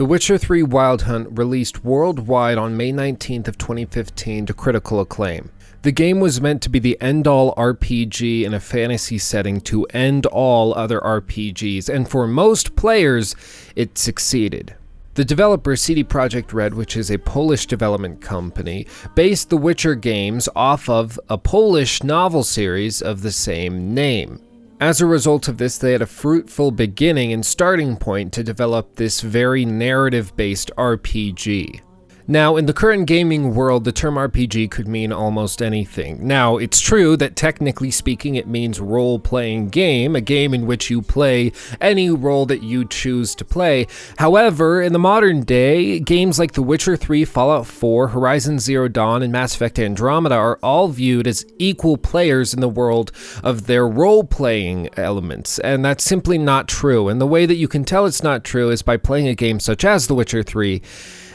The Witcher 3 Wild Hunt released worldwide on May 19th of 2015 to critical acclaim. The game was meant to be the end-all RPG in a fantasy setting to end all other RPGs, and for most players, it succeeded. The developer CD Projekt Red, which is a Polish development company, based the Witcher games off of a Polish novel series of the same name. As a result of this, they had a fruitful beginning and starting point to develop this very narrative based RPG. Now, in the current gaming world, the term RPG could mean almost anything. Now, it's true that technically speaking, it means role playing game, a game in which you play any role that you choose to play. However, in the modern day, games like The Witcher 3, Fallout 4, Horizon Zero Dawn, and Mass Effect Andromeda are all viewed as equal players in the world of their role playing elements, and that's simply not true. And the way that you can tell it's not true is by playing a game such as The Witcher 3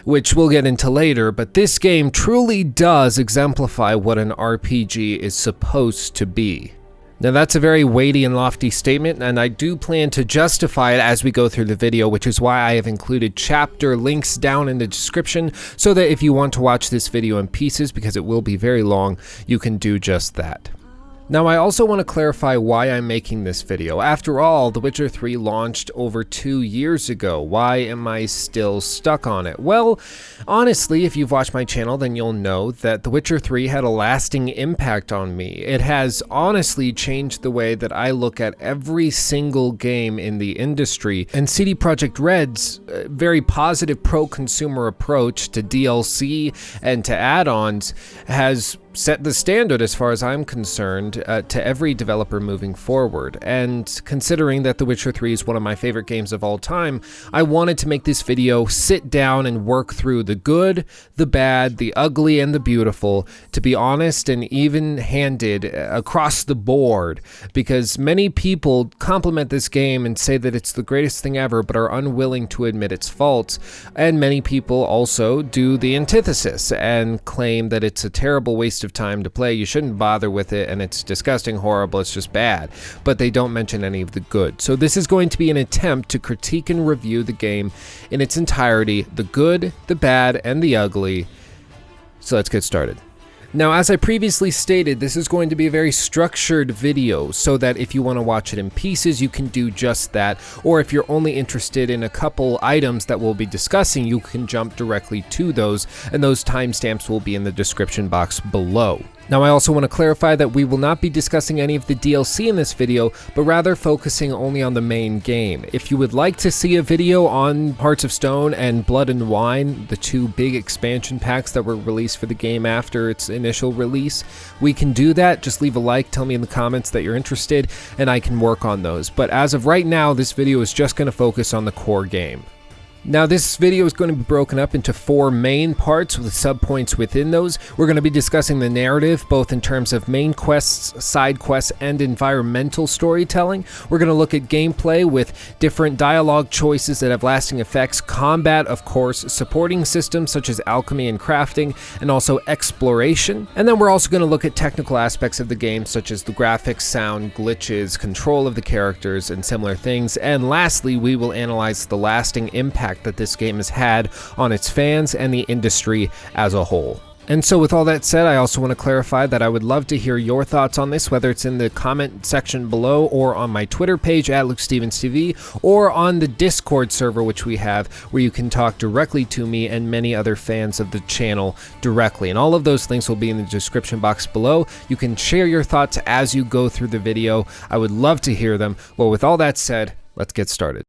which we'll get into later, but this game truly does exemplify what an RPG is supposed to be. Now, that's a very weighty and lofty statement, and I do plan to justify it as we go through the video, which is why I have included chapter links down in the description so that if you want to watch this video in pieces, because it will be very long, you can do just that. Now I also want to clarify why I'm making this video. After all, The Witcher 3 launched over two years ago. Why am I still stuck on it? Well, honestly, if you've watched my channel, then you'll know that The Witcher 3 had a lasting impact on me. It has honestly changed the way that I look at every single game in the industry. And CD Projekt Red's uh, very positive pro-consumer approach to DLC and to add-ons has set the standard as far as I'm concerned uh, to every developer moving forward. And considering that The Witcher 3 is one of my favorite games of all time, I wanted to make this video sit down and work through the good, the bad, the ugly, and the beautiful, to be honest and even handed uh, across the board, because many people compliment this game and say that it's the greatest thing ever, but are unwilling to admit its faults. And many people also do the antithesis and claim that it's a terrible waste of time to play. You shouldn't bother with it, and it's disgusting, horrible, it's just bad. But they don't mention any of the good. So this is going to be an attempt to critique and review the game in its entirety the good, the bad, and the ugly. So let's get started. Now, as I previously stated, this is going to be a very structured video so that if you want to watch it in pieces, you can do just that. Or if you're only interested in a couple items that we'll be discussing, you can jump directly to those, and those timestamps will be in the description box below. Now I also want to clarify that we will not be discussing any of the DLC in this video, but rather focusing only on the main game. If you would like to see a video on Hearts of Stone and Blood and Wine, the two big expansion packs that were released for the game after its initial release, we can do that. Just leave a like, tell me in the comments that you're interested, and I can work on those. But as of right now, this video is just going to focus on the core game. Now this video is going to be broken up into four main parts with subpoints within those. We're going to be discussing the narrative both in terms of main quests, side quests, and environmental storytelling. We're going to look at gameplay with different dialogue choices that have lasting effects, combat of course, supporting systems such as alchemy and crafting, and also exploration. And then we're also going to look at technical aspects of the game such as the graphics, sound, glitches, control of the characters, and similar things. And lastly, we will analyze the lasting impact impact that this game has had on its fans and the industry as a whole. And so, with all that said, I also want to clarify that I would love to hear your thoughts on this, whether it's in the comment section below or on my Twitter page at LukeStevensTV or on the Discord server, which we have, where you can talk directly to me and many other fans of the channel directly. And all of those links will be in the description box below. You can share your thoughts as you go through the video. I would love to hear them. Well, with all that said, let's get started.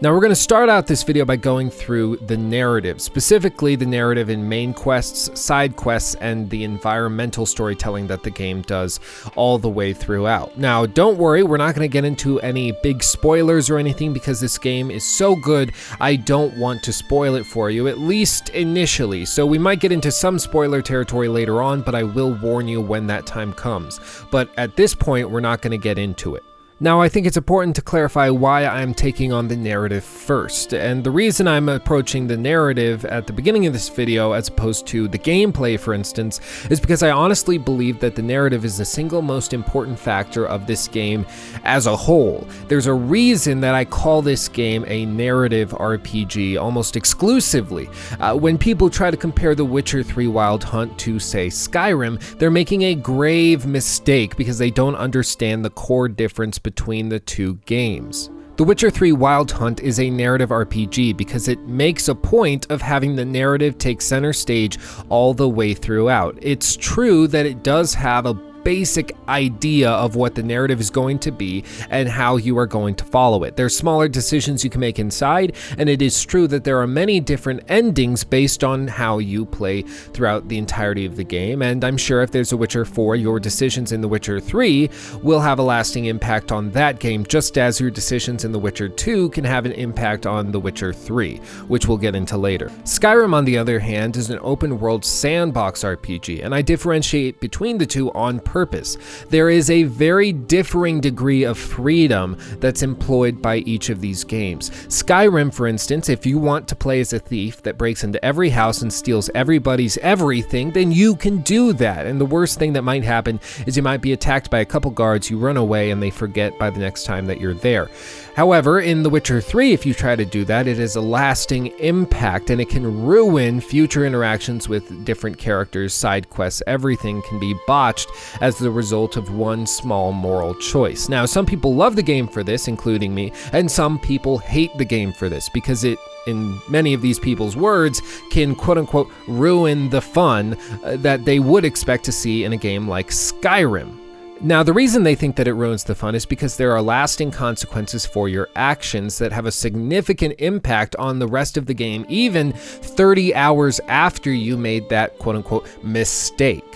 Now we're going to start out this video by going through the narrative, specifically the narrative in main quests, side quests, and the environmental storytelling that the game does all the way throughout. Now don't worry, we're not going to get into any big spoilers or anything because this game is so good, I don't want to spoil it for you, at least initially. So we might get into some spoiler territory later on, but I will warn you when that time comes. But at this point, we're not going to get into it. Now, I think it's important to clarify why I'm taking on the narrative first, and the reason I'm approaching the narrative at the beginning of this video as opposed to the gameplay, for instance, is because I honestly believe that the narrative is the single most important factor of this game as a whole. There's a reason that I call this game a narrative RPG almost exclusively. Uh, when people try to compare The Witcher 3 Wild Hunt to, say, Skyrim, they're making a grave mistake because they don't understand the core difference between between the two games. The Witcher 3 Wild Hunt is a narrative RPG because it makes a point of having the narrative take center stage all the way throughout. It's true that it does have a basic idea of what the narrative is going to be and how you are going to follow it. There's smaller decisions you can make inside, and it is true that there are many different endings based on how you play throughout the entirety of the game. And I'm sure if there's a Witcher 4, your decisions in The Witcher 3 will have a lasting impact on that game, just as your decisions in The Witcher 2 can have an impact on The Witcher 3, which we'll get into later. Skyrim, on the other hand, is an open world sandbox RPG, and I differentiate between the two on purpose purpose. There is a very differing degree of freedom that's employed by each of these games. Skyrim, for instance, if you want to play as a thief that breaks into every house and steals everybody's everything, then you can do that. And the worst thing that might happen is you might be attacked by a couple guards, you run away, and they forget by the next time that you're there. However, in The Witcher 3, if you try to do that, it has a lasting impact and it can ruin future interactions with different characters, side quests, everything can be botched as the result of one small moral choice. Now, some people love the game for this, including me, and some people hate the game for this because it in many of these people's words, can quote unquote ruin the fun uh, that they would expect to see in a game like Skyrim. Now, the reason they think that it ruins the fun is because there are lasting consequences for your actions that have a significant impact on the rest of the game, even 30 hours after you made that quote unquote mistake.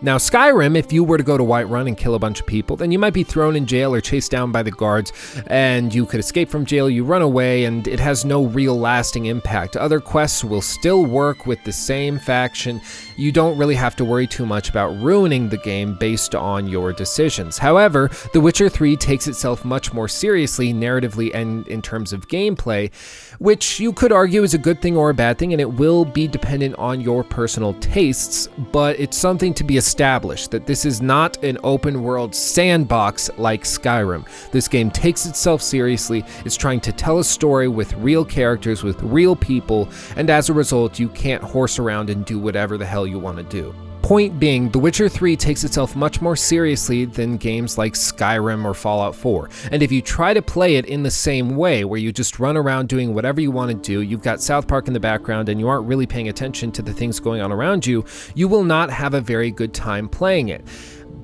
Now, Skyrim, if you were to go to Whiterun and kill a bunch of people, then you might be thrown in jail or chased down by the guards, and you could escape from jail, you run away, and it has no real lasting impact. Other quests will still work with the same faction. You don't really have to worry too much about ruining the game based on your decisions. However, The Witcher 3 takes itself much more seriously, narratively, and in terms of gameplay, which you could argue is a good thing or a bad thing, and it will be dependent on your personal tastes, but it's something to be established that this is not an open world sandbox like Skyrim. This game takes itself seriously, it's trying to tell a story with real characters, with real people, and as a result, you can't horse around and do whatever the hell you want to do. Point being, The Witcher 3 takes itself much more seriously than games like Skyrim or Fallout 4. And if you try to play it in the same way, where you just run around doing whatever you want to do, you've got South Park in the background, and you aren't really paying attention to the things going on around you, you will not have a very good time playing it.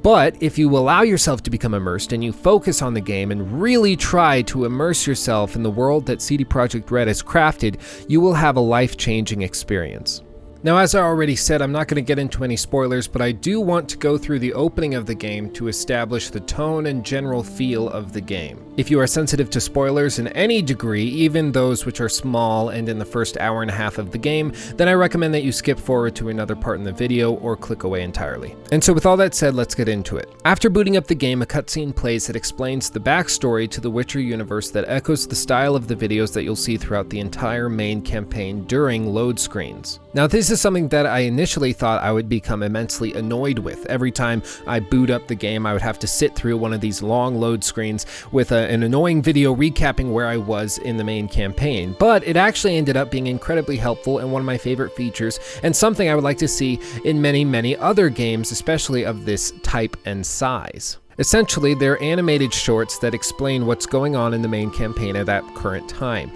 But if you allow yourself to become immersed and you focus on the game and really try to immerse yourself in the world that CD Projekt Red has crafted, you will have a life changing experience. Now, as I already said, I'm not going to get into any spoilers, but I do want to go through the opening of the game to establish the tone and general feel of the game. If you are sensitive to spoilers in any degree, even those which are small and in the first hour and a half of the game, then I recommend that you skip forward to another part in the video or click away entirely. And so with all that said, let's get into it. After booting up the game, a cutscene plays that explains the backstory to the Witcher universe that echoes the style of the videos that you'll see throughout the entire main campaign during load screens. Now, this is something that I initially thought I would become immensely annoyed with. Every time I boot up the game, I would have to sit through one of these long load screens with a, Uh, an annoying video recapping where I was in the main campaign. But it actually ended up being incredibly helpful and one of my favorite features, and something I would like to see in many, many other games, especially of this type and size. Essentially, they're animated shorts that explain what's going on in the main campaign at that current time.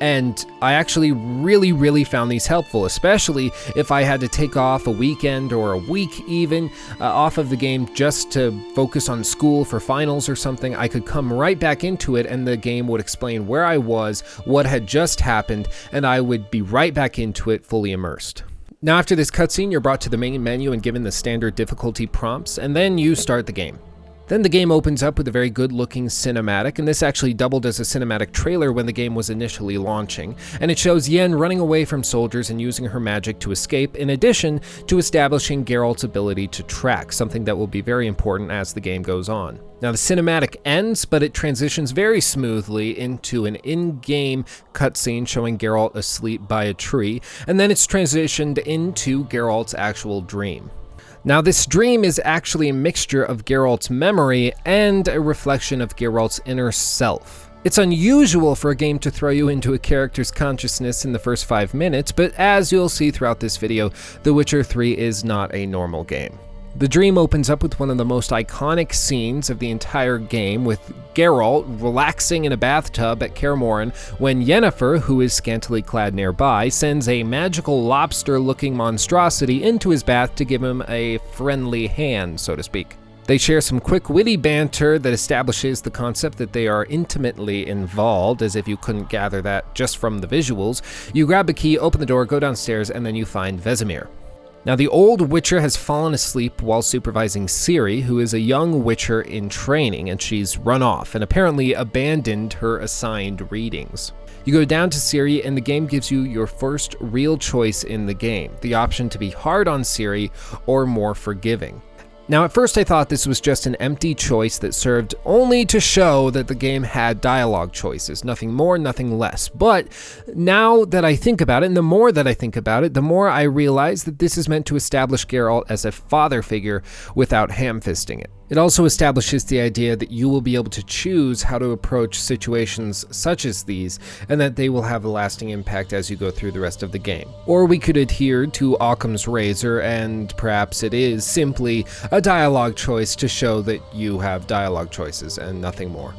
And I actually really, really found these helpful, especially if I had to take off a weekend or a week even uh, off of the game just to focus on school for finals or something. I could come right back into it and the game would explain where I was, what had just happened, and I would be right back into it fully immersed. Now, after this cutscene, you're brought to the main menu and given the standard difficulty prompts, and then you start the game. Then the game opens up with a very good looking cinematic, and this actually doubled as a cinematic trailer when the game was initially launching. And it shows Yen running away from soldiers and using her magic to escape, in addition to establishing Geralt's ability to track, something that will be very important as the game goes on. Now, the cinematic ends, but it transitions very smoothly into an in game cutscene showing Geralt asleep by a tree, and then it's transitioned into Geralt's actual dream. Now, this dream is actually a mixture of Geralt's memory and a reflection of Geralt's inner self. It's unusual for a game to throw you into a character's consciousness in the first five minutes, but as you'll see throughout this video, The Witcher 3 is not a normal game. The dream opens up with one of the most iconic scenes of the entire game, with Geralt relaxing in a bathtub at Kaer Morhen when Yennefer, who is scantily clad nearby, sends a magical lobster looking monstrosity into his bath to give him a friendly hand, so to speak. They share some quick, witty banter that establishes the concept that they are intimately involved, as if you couldn't gather that just from the visuals. You grab a key, open the door, go downstairs, and then you find Vesemir. Now, the old Witcher has fallen asleep while supervising Ciri, who is a young Witcher in training, and she's run off and apparently abandoned her assigned readings. You go down to Ciri, and the game gives you your first real choice in the game the option to be hard on Ciri or more forgiving. Now, at first, I thought this was just an empty choice that served only to show that the game had dialogue choices, nothing more, nothing less. But now that I think about it, and the more that I think about it, the more I realize that this is meant to establish Geralt as a father figure without ham fisting it. It also establishes the idea that you will be able to choose how to approach situations such as these, and that they will have a lasting impact as you go through the rest of the game. Or we could adhere to Occam's razor, and perhaps it is simply a dialogue choice to show that you have dialogue choices and nothing more.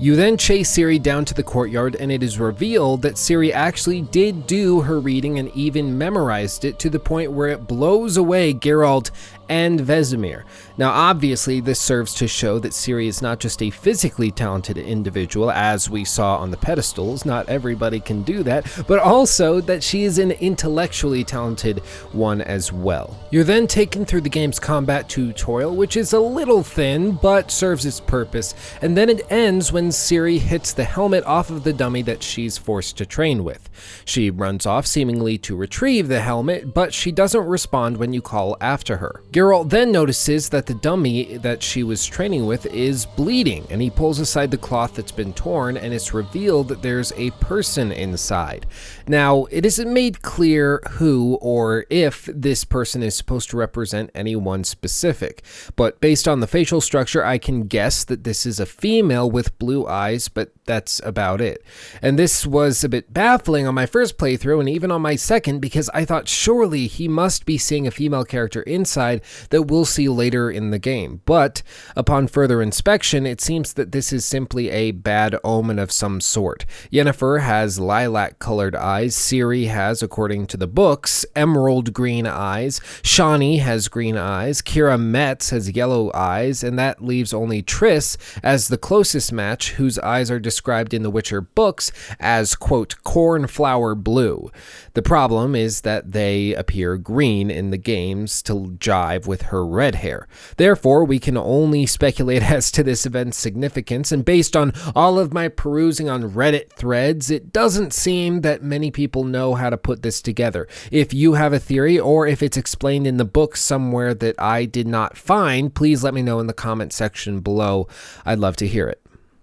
You then chase Ciri down to the courtyard, and it is revealed that Ciri actually did do her reading and even memorized it to the point where it blows away Geralt and Vesemir. Now, obviously, this serves to show that Ciri is not just a physically talented individual, as we saw on the pedestals, not everybody can do that, but also that she is an intellectually talented one as well. You're then taken through the game's combat tutorial, which is a little thin, but serves its purpose, and then it ends when Ciri hits the helmet off of the dummy that she's forced to train with. She runs off, seemingly to retrieve the helmet, but she doesn't respond when you call after her. Geralt then notices that the dummy that she was training with is bleeding, and he pulls aside the cloth that's been torn, and it's revealed that there's a person inside. Now, it isn't made clear who or if this person is supposed to represent anyone specific, but based on the facial structure, I can guess that this is a female with blue eyes, but that's about it. And this was a bit baffling on my first playthrough and even on my second because I thought surely he must be seeing a female character inside that we'll see later in the game. But upon further inspection, it seems that this is simply a bad omen of some sort. Yennefer has lilac colored eyes, Ciri has, according to the books, emerald green eyes, Shani has green eyes, Keira Metz has yellow eyes, and that leaves only Triss as the closest match, whose eyes are described in the Witcher books as, quote, cornflower blue. The problem is that they appear green in the games to jive with her red hair. Therefore, we can only speculate as to this event's significance, and based on all of my perusing on Reddit threads, it doesn't seem that many people know how to put this together. If you have a theory, or if it's explained in the book somewhere that I did not find, please let me know in the comment section below. I'd love to hear it.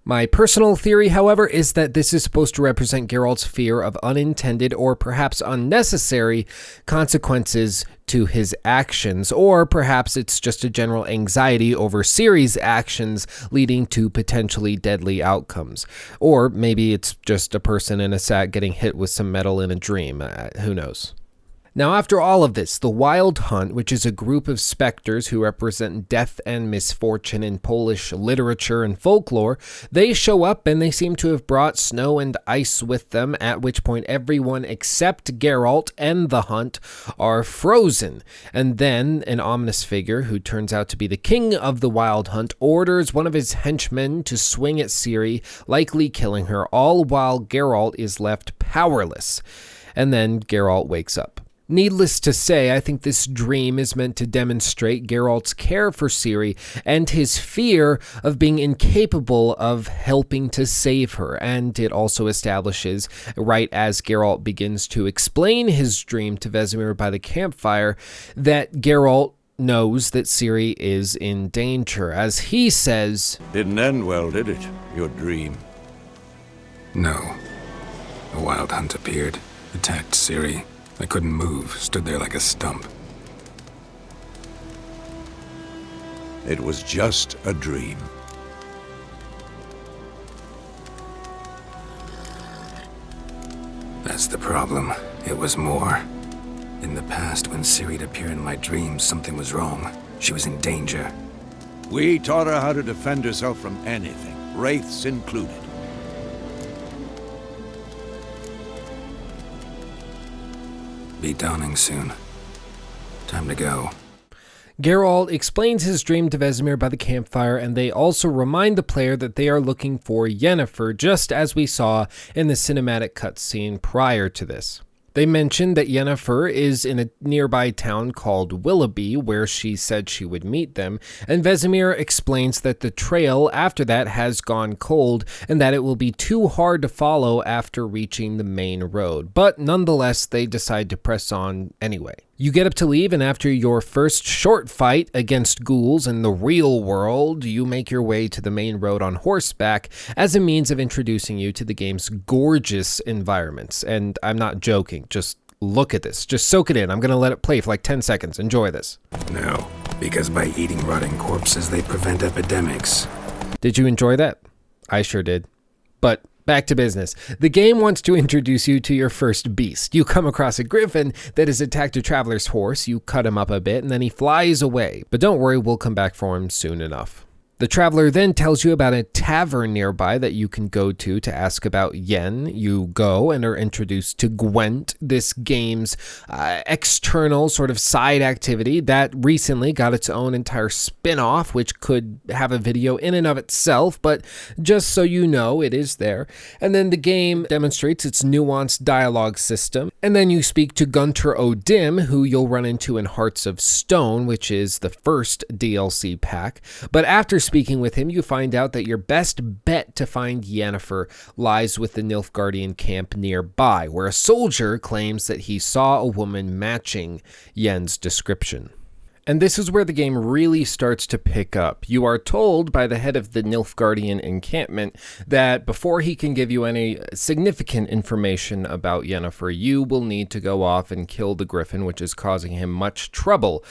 My personal theory, however, is that this is supposed to represent Geralt's fear of unintended or perhaps unnecessary consequences to his actions, or perhaps it's just a general anxiety over Ciri's actions leading to potentially deadly outcomes. Or maybe it's just a person in a sack getting hit with some metal in a dream. Uh, who knows? Now, after all of this, the Wild Hunt, which is a group of specters who represent death and misfortune in Polish literature and folklore, they show up and they seem to have brought snow and ice with them, at which point everyone except Geralt and the hunt are frozen. And then an ominous figure, who turns out to be the king of the Wild Hunt, orders one of his henchmen to swing at Ciri, likely killing her, all while Geralt is left powerless. And then Geralt wakes up. Needless to say, I think this dream is meant to demonstrate Geralt's care for Ciri and his fear of being incapable of helping to save her. And it also establishes, right as Geralt begins to explain his dream to Vesemir by the campfire, that Geralt knows that Ciri is in danger. As he says, Didn't end well, did it? Your dream. No. A wild hunt appeared, attacked Ciri. I couldn't move, stood there like a stump. It was just a dream. That's the problem. It was more. In the past, when Ciri'd appear in my dreams, something was wrong. She was in danger. We taught her how to defend herself from anything, wraiths included. Be dawning soon. Time to go. Geralt explains his dream to Vesemir by the campfire, and they also remind the player that they are looking for Yennefer, just as we saw in the cinematic cutscene prior to this. They mentioned that Yennefer is in a nearby town called Willoughby, where she said she would meet them, and Vesemir explains that the trail after that has gone cold and that it will be too hard to follow after reaching the main road. But nonetheless, they decide to press on anyway. You get up to leave, and after your first short fight against ghouls in the real world, you make your way to the main road on horseback as a means of introducing you to the game's gorgeous environments. And I'm not joking, just look at this. Just soak it in. I'm going to let it play for like 10 seconds. Enjoy this. No, because by eating rotting corpses, they prevent epidemics. Did you enjoy that? I sure did. But Back to business. The game wants to introduce you to your first beast. You come across a griffin that has attacked a traveler's horse, you cut him up a bit, and then he flies away. But don't worry, we'll come back for him soon enough. The traveler then tells you about a tavern nearby that you can go to to ask about Yen. You go and are introduced to Gwent, this game's uh, external sort of side activity that recently got its own entire spin off, which could have a video in and of itself, but just so you know, it is there. And then the game demonstrates its nuanced dialogue system. And then you speak to Gaunter O'Dimm, who you'll run into in Hearts of Stone, which is the first DLC pack. But after speaking with him, you find out that your best bet to find Yennefer lies with the Nilfgaardian camp nearby, where a soldier claims that he saw a woman matching Yen's description. And this is where the game really starts to pick up. You are told by the head of the Nilfgaardian encampment that before he can give you any significant information about Yennefer, you will need to go off and kill the griffin, which is causing him much trouble.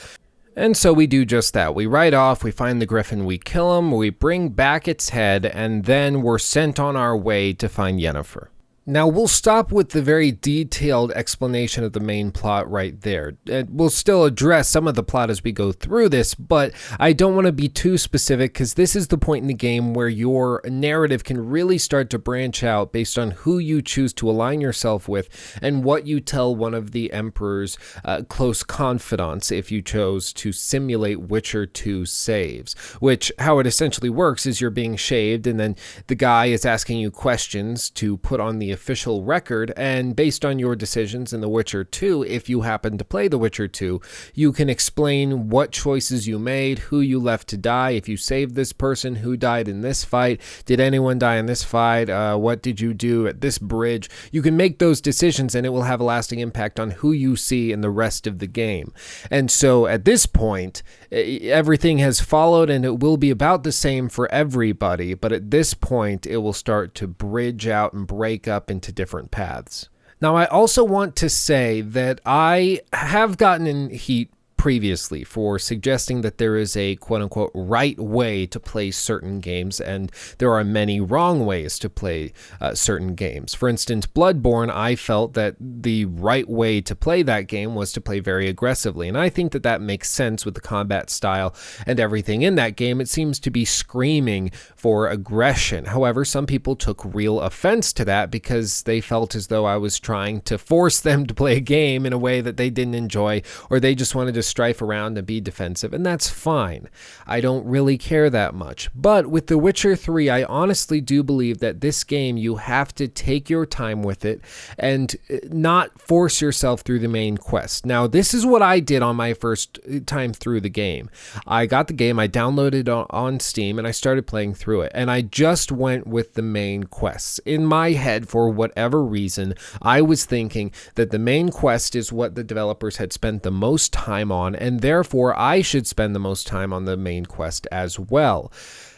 And so we do just that. We ride off, we find the griffin, we kill him, we bring back its head, and then we're sent on our way to find Yennefer. Now, we'll stop with the very detailed explanation of the main plot right there. And We'll still address some of the plot as we go through this, but I don't want to be too specific because this is the point in the game where your narrative can really start to branch out based on who you choose to align yourself with and what you tell one of the Emperor's uh, close confidants if you chose to simulate Witcher 2 saves. Which, how it essentially works is you're being shaved, and then the guy is asking you questions to put on the official record. And based on your decisions in The Witcher 2, if you happen to play The Witcher 2, you can explain what choices you made, who you left to die, if you saved this person, who died in this fight, did anyone die in this fight, uh, what did you do at this bridge. You can make those decisions and it will have a lasting impact on who you see in the rest of the game. And so at this point, everything has followed and it will be about the same for everybody. But at this point, it will start to bridge out and break up into different paths. Now, I also want to say that I have gotten in heat previously for suggesting that there is a quote unquote right way to play certain games, and there are many wrong ways to play uh, certain games. For instance, Bloodborne, I felt that the right way to play that game was to play very aggressively, and I think that that makes sense with the combat style and everything in that game. It seems to be screaming for aggression. However, some people took real offense to that because they felt as though I was trying to force them to play a game in a way that they didn't enjoy, or they just wanted to strife around and be defensive, and that's fine. I don't really care that much. But with The Witcher 3, I honestly do believe that this game, you have to take your time with it and uh, not force yourself through the main quest. Now, this is what I did on my first uh, time through the game. I got the game, I downloaded on, on Steam, and I started playing through it. And I just went with the main quests. In my head, for whatever reason, I was thinking that the main quest is what the developers had spent the most time on, and therefore I should spend the most time on the main quest as well.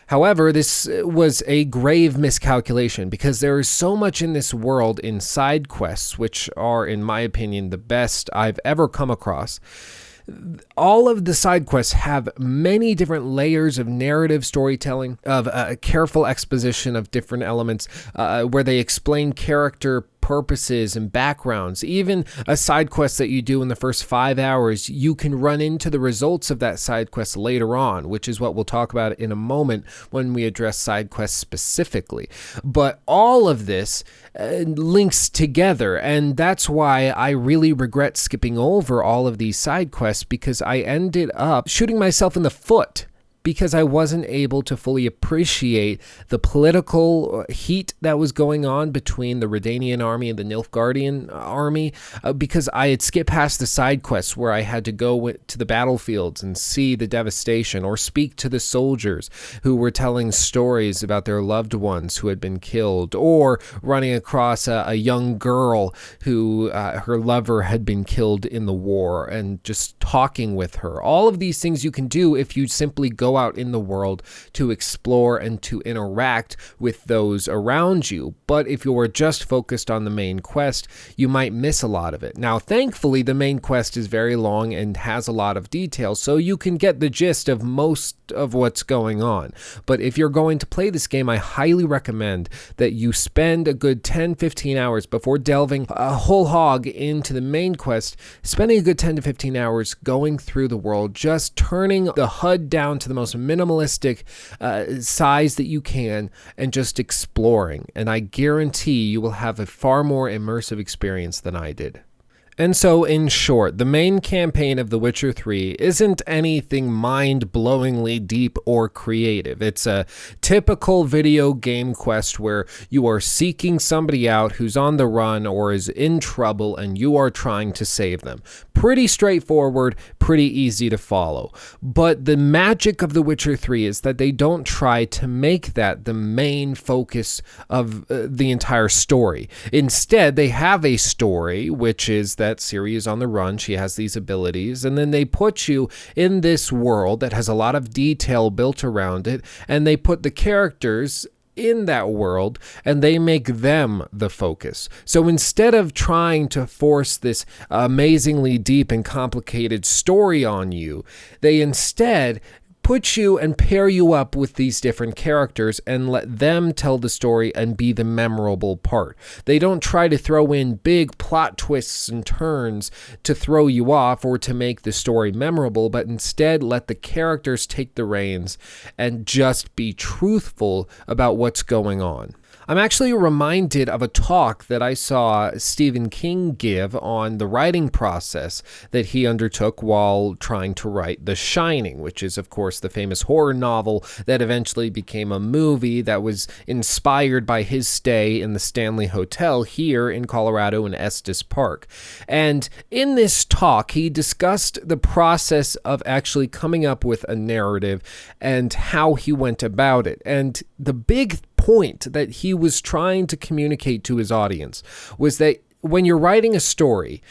However, this was a grave miscalculation because there is so much in this world in side quests, which are, in my opinion, the best I've ever come across all of the side quests have many different layers of narrative storytelling, of a careful exposition of different elements, uh, where they explain character purposes and backgrounds. Even a side quest that you do in the first five hours, you can run into the results of that side quest later on, which is what we'll talk about in a moment when we address side quests specifically. But all of this uh, links together, and that's why I really regret skipping over all of these side quests because I ended up shooting myself in the foot because I wasn't able to fully appreciate the political uh, heat that was going on between the Redanian army and the Nilfgaardian army uh, because I had skipped past the side quests where I had to go to the battlefields and see the devastation or speak to the soldiers who were telling stories about their loved ones who had been killed or running across a, a young girl who uh, her lover had been killed in the war and just talking with her. All of these things you can do if you simply go out in the world to explore and to interact with those around you. But if you were just focused on the main quest, you might miss a lot of it. Now, thankfully, the main quest is very long and has a lot of details, so you can get the gist of most of what's going on. But if you're going to play this game, I highly recommend that you spend a good 10 15 hours before delving a whole hog into the main quest, spending a good 10 to 15 hours going through the world, just turning the HUD down to the most minimalistic uh, size that you can and just exploring. And I guarantee you will have a far more immersive experience than I did. And so, in short, the main campaign of The Witcher 3 isn't anything mind blowingly deep or creative. It's a typical video game quest where you are seeking somebody out who's on the run or is in trouble and you are trying to save them. Pretty straightforward, pretty easy to follow. But the magic of The Witcher 3 is that they don't try to make that the main focus of uh, the entire story. Instead, they have a story, which is that Ciri is on the run, she has these abilities, and then they put you in this world that has a lot of detail built around it, and they put the characters in that world and they make them the focus. So instead of trying to force this amazingly deep and complicated story on you, they instead put you and pair you up with these different characters and let them tell the story and be the memorable part. They don't try to throw in big plot twists and turns to throw you off or to make the story memorable, but instead let the characters take the reins and just be truthful about what's going on. I'm actually reminded of a talk that I saw Stephen King give on the writing process that he undertook while trying to write The Shining, which is, of course, the famous horror novel that eventually became a movie that was inspired by his stay in the Stanley Hotel here in Colorado in Estes Park. And in this talk, he discussed the process of actually coming up with a narrative and how he went about it. And the big point that he was trying to communicate to his audience was that when you're writing a story,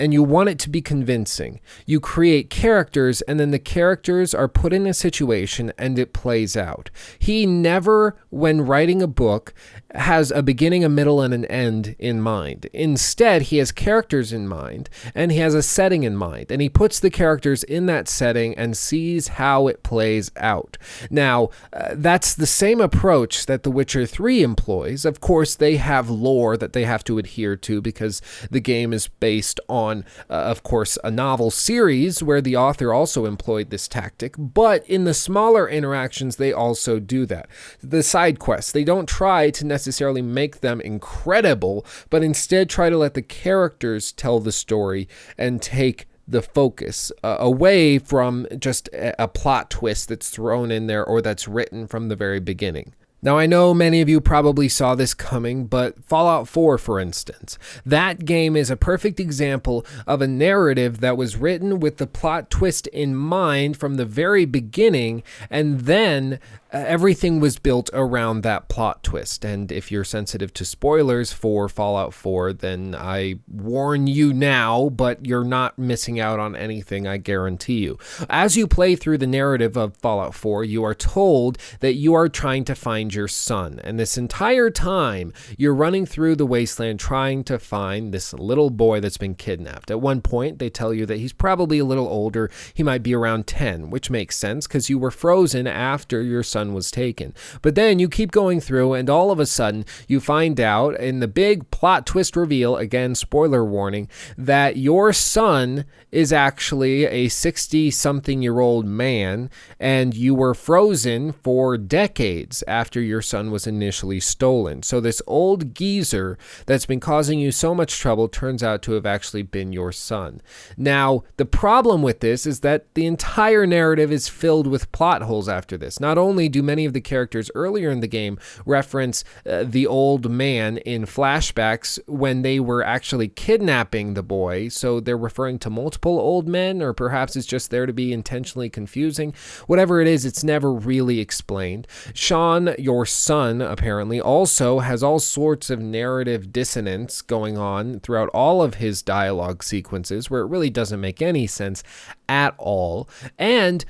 and you want it to be convincing. You create characters, and then the characters are put in a situation and it plays out. He never, when writing a book, has a beginning, a middle, and an end in mind. Instead, he has characters in mind and he has a setting in mind, and he puts the characters in that setting and sees how it plays out. Now, uh, that's the same approach that The Witcher 3 employs. Of course, they have lore that they have to adhere to because the game is based on, uh, of course, a novel series where the author also employed this tactic, but in the smaller interactions, they also do that. The side quests, they don't try to necessarily necessarily make them incredible, but instead try to let the characters tell the story and take the focus uh, away from just a, a plot twist that's thrown in there or that's written from the very beginning. Now, I know many of you probably saw this coming, but Fallout 4, for instance, that game is a perfect example of a narrative that was written with the plot twist in mind from the very beginning, and then Uh, everything was built around that plot twist. And if you're sensitive to spoilers for Fallout 4, then I warn you now, but you're not missing out on anything, I guarantee you. As you play through the narrative of Fallout 4, you are told that you are trying to find your son. And this entire time, you're running through the wasteland trying to find this little boy that's been kidnapped. At one point, they tell you that he's probably a little older. He might be around 10, which makes sense because you were frozen after your son son was taken. But then you keep going through, and all of a sudden, you find out in the big plot twist reveal again, spoiler warning that your son is actually a 60 something year old man, and you were frozen for decades after your son was initially stolen. So, this old geezer that's been causing you so much trouble turns out to have actually been your son. Now, the problem with this is that the entire narrative is filled with plot holes after this. Not only do many of the characters earlier in the game reference uh, the old man in flashbacks when they were actually kidnapping the boy. So they're referring to multiple old men, or perhaps it's just there to be intentionally confusing. Whatever it is, it's never really explained. Sean, your son, apparently also has all sorts of narrative dissonance going on throughout all of his dialogue sequences where it really doesn't make any sense at all. And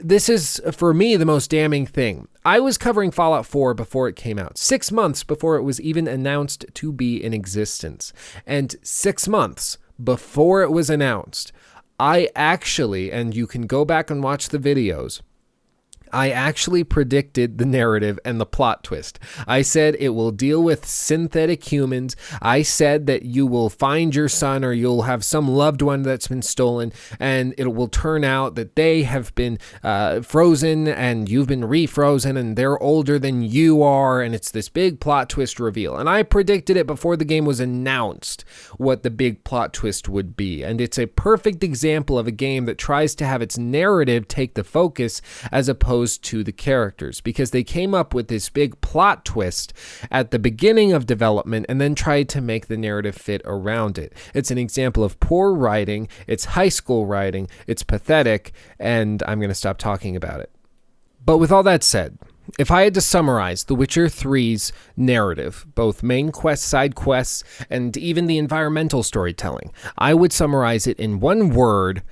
this is for me the most damning thing. I was covering Fallout 4 before it came out, six months before it was even announced to be in existence. And six months before it was announced, I actually, and you can go back and watch the videos, I actually predicted the narrative and the plot twist. I said it will deal with synthetic humans. I said that you will find your son or you'll have some loved one that's been stolen, and it will turn out that they have been uh, frozen and you've been refrozen and they're older than you are, and it's this big plot twist reveal. And I predicted it before the game was announced what the big plot twist would be. And it's a perfect example of a game that tries to have its narrative take the focus as opposed to the characters because they came up with this big plot twist at the beginning of development and then tried to make the narrative fit around it. It's an example of poor writing, it's high school writing, it's pathetic, and I'm going to stop talking about it. But with all that said, if I had to summarize The Witcher 3's narrative, both main quests, side quests, and even the environmental storytelling, I would summarize it in one word,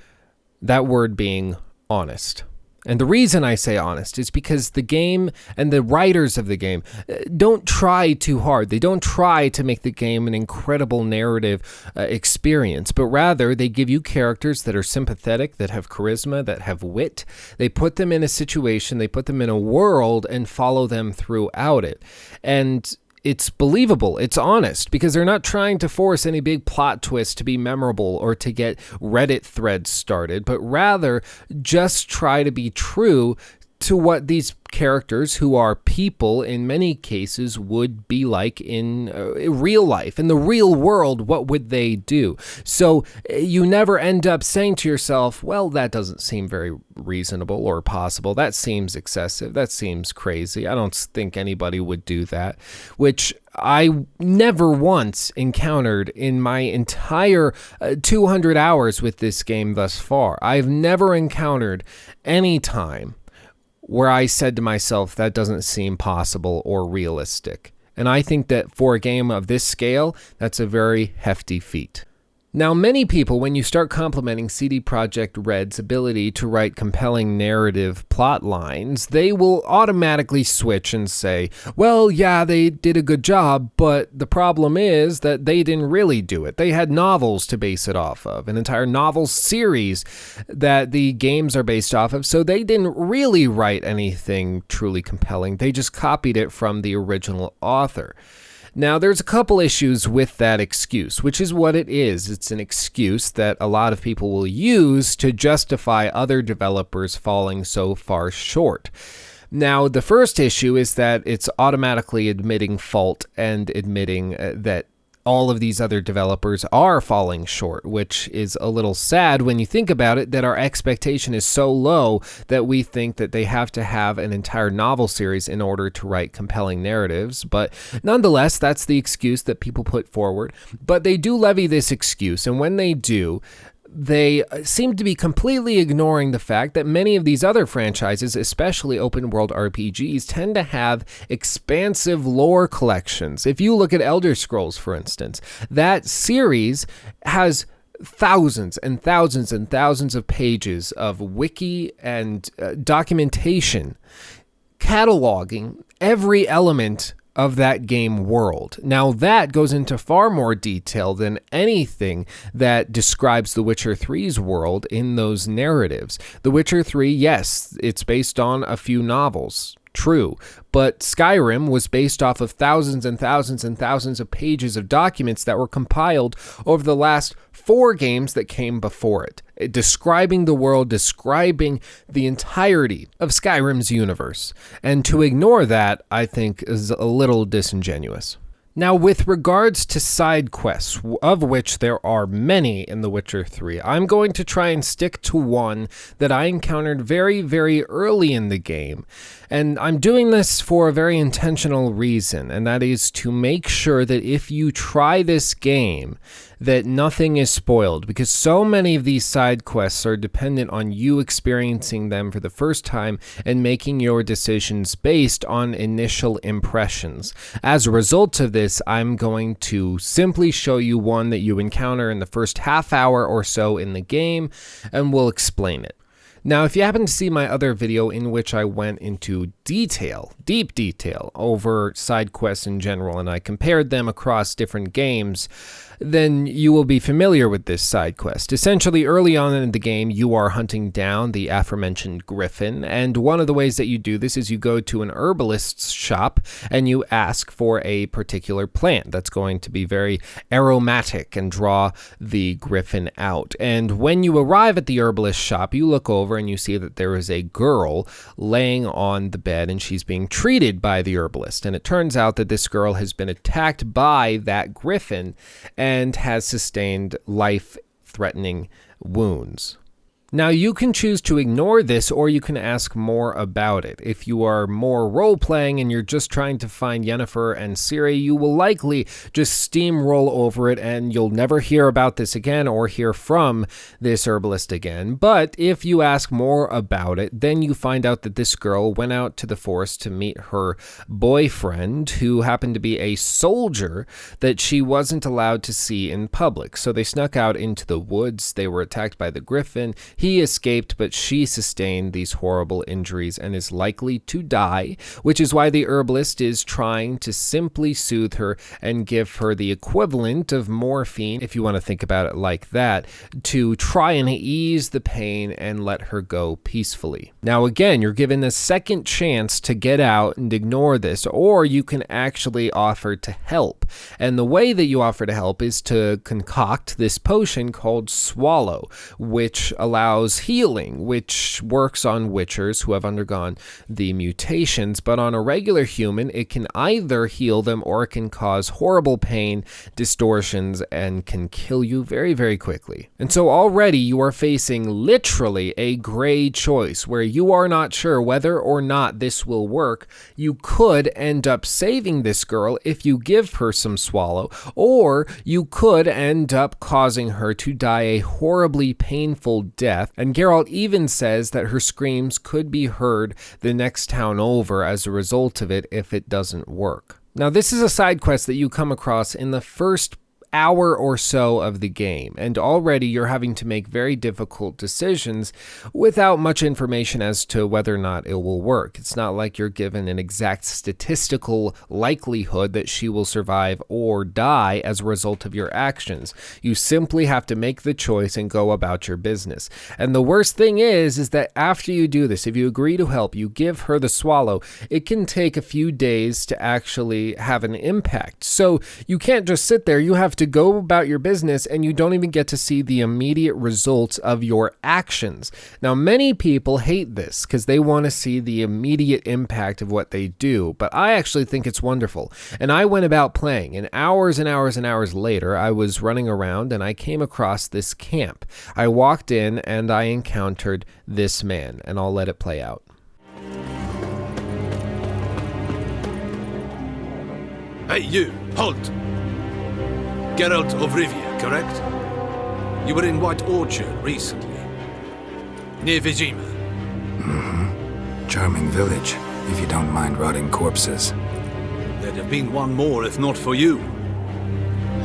that word being honest. And the reason I say honest is because the game and the writers of the game uh, don't try too hard. They don't try to make the game an incredible narrative uh, experience, but rather they give you characters that are sympathetic, that have charisma, that have wit. They put them in a situation, they put them in a world, and follow them throughout it. And it's believable, it's honest, because they're not trying to force any big plot twist to be memorable or to get Reddit threads started, but rather just try to be true to what these characters who are people in many cases would be like in uh, real life in the real world what would they do? So uh, you never end up saying to yourself well that doesn't seem very reasonable or possible. That seems excessive. That seems crazy. I don't think anybody would do that which I never once encountered in my entire uh, 200 hours with this game thus far. I've never encountered any time where I said to myself, that doesn't seem possible or realistic. And I think that for a game of this scale, that's a very hefty feat. Now, many people, when you start complimenting CD Projekt Red's ability to write compelling narrative plot lines, they will automatically switch and say, well, yeah, they did a good job, but the problem is that they didn't really do it. They had novels to base it off of, an entire novel series that the games are based off of, so they didn't really write anything truly compelling. They just copied it from the original author. Now, there's a couple issues with that excuse, which is what it is. It's an excuse that a lot of people will use to justify other developers falling so far short. Now, the first issue is that it's automatically admitting fault and admitting uh, that all of these other developers are falling short, which is a little sad when you think about it that our expectation is so low that we think that they have to have an entire novel series in order to write compelling narratives. But nonetheless, that's the excuse that people put forward. But they do levy this excuse, and when they do, they seem to be completely ignoring the fact that many of these other franchises, especially open world RPGs, tend to have expansive lore collections. If you look at Elder Scrolls, for instance, that series has thousands and thousands and thousands of pages of wiki and uh, documentation cataloging every element of that game world. Now, that goes into far more detail than anything that describes The Witcher 3's world in those narratives. The Witcher 3, yes, it's based on a few novels. True, but Skyrim was based off of thousands and thousands and thousands of pages of documents that were compiled over the last four games that came before it, describing the world, describing the entirety of Skyrim's universe. And to ignore that, I think, is a little disingenuous. Now, with regards to side quests, of which there are many in The Witcher 3, I'm going to try and stick to one that I encountered very, very early in the game. And I'm doing this for a very intentional reason, and that is to make sure that if you try this game, that nothing is spoiled because so many of these side quests are dependent on you experiencing them for the first time and making your decisions based on initial impressions. As a result of this, I'm going to simply show you one that you encounter in the first half hour or so in the game, and we'll explain it. Now, if you happen to see my other video in which I went into detail, deep detail, over side quests in general, and I compared them across different games, then you will be familiar with this side quest. Essentially, early on in the game, you are hunting down the aforementioned griffin, and one of the ways that you do this is you go to an herbalist's shop and you ask for a particular plant that's going to be very aromatic and draw the griffin out. And when you arrive at the herbalist shop, you look over and you see that there is a girl laying on the bed and she's being treated by the herbalist. And it turns out that this girl has been attacked by that griffin and has sustained life threatening wounds. Now, you can choose to ignore this or you can ask more about it. If you are more role playing and you're just trying to find Yennefer and Ciri, you will likely just steamroll over it and you'll never hear about this again or hear from this herbalist again. But if you ask more about it, then you find out that this girl went out to the forest to meet her boyfriend, who happened to be a soldier that she wasn't allowed to see in public. So they snuck out into the woods, they were attacked by the griffin he escaped, but she sustained these horrible injuries and is likely to die, which is why the herbalist is trying to simply soothe her and give her the equivalent of morphine, if you want to think about it like that, to try and ease the pain and let her go peacefully. Now, again, you're given a second chance to get out and ignore this, or you can actually offer to help. And the way that you offer to help is to concoct this potion called Swallow, which allows healing, which works on witchers who have undergone the mutations, but on a regular human, it can either heal them or it can cause horrible pain, distortions, and can kill you very, very quickly. And so already you are facing literally a gray choice where you are not sure whether or not this will work. You could end up saving this girl if you give her some swallow, or you could end up causing her to die a horribly painful death and Geralt even says that her screams could be heard the next town over as a result of it if it doesn't work. Now, this is a side quest that you come across in the first hour or so of the game, and already you're having to make very difficult decisions without much information as to whether or not it will work. It's not like you're given an exact statistical likelihood that she will survive or die as a result of your actions. You simply have to make the choice and go about your business. And the worst thing is is that after you do this, if you agree to help, you give her the swallow, it can take a few days to actually have an impact. So you can't just sit there, you have to to go about your business and you don't even get to see the immediate results of your actions. Now, many people hate this because they want to see the immediate impact of what they do, but I actually think it's wonderful. And I went about playing, and hours and hours and hours later, I was running around and I came across this camp. I walked in and I encountered this man, and I'll let it play out. Hey, you, halt! Geralt of Rivia, correct? You were in White Orchard recently. Near Vizima. Mm-hmm. Charming village, if you don't mind rotting corpses. There'd have been one more if not for you.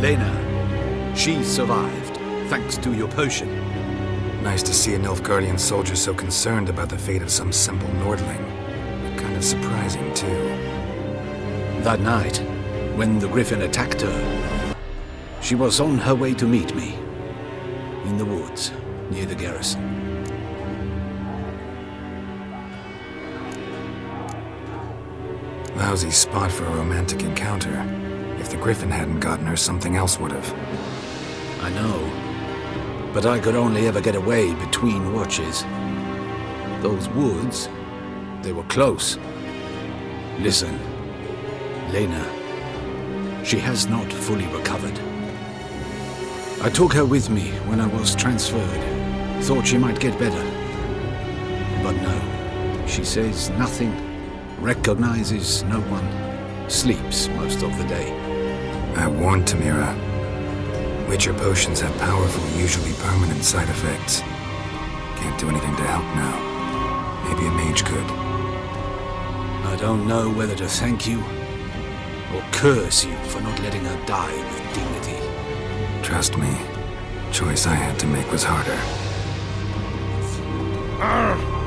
Lena. She survived, thanks to your potion. Nice to see a Nilfgaardian soldier so concerned about the fate of some simple Nordling. Kind of surprising, too. That night, when the griffin attacked her, she was on her way to meet me. In the woods, near the garrison. Lousy spot for a romantic encounter. If the griffin hadn't gotten her, something else would have. I know. But I could only ever get away between watches. Those woods, they were close. Listen, Lena, she has not fully recovered. I took her with me when I was transferred. Thought she might get better. But no, she says nothing, recognizes no one, sleeps most of the day. I warned Tomira. Witcher potions have powerful, usually permanent side effects. Can't do anything to help now. Maybe a mage could. I don't know whether to thank you or curse you for not letting her die with dignity. Trust me, choice I had to make was harder. Ah!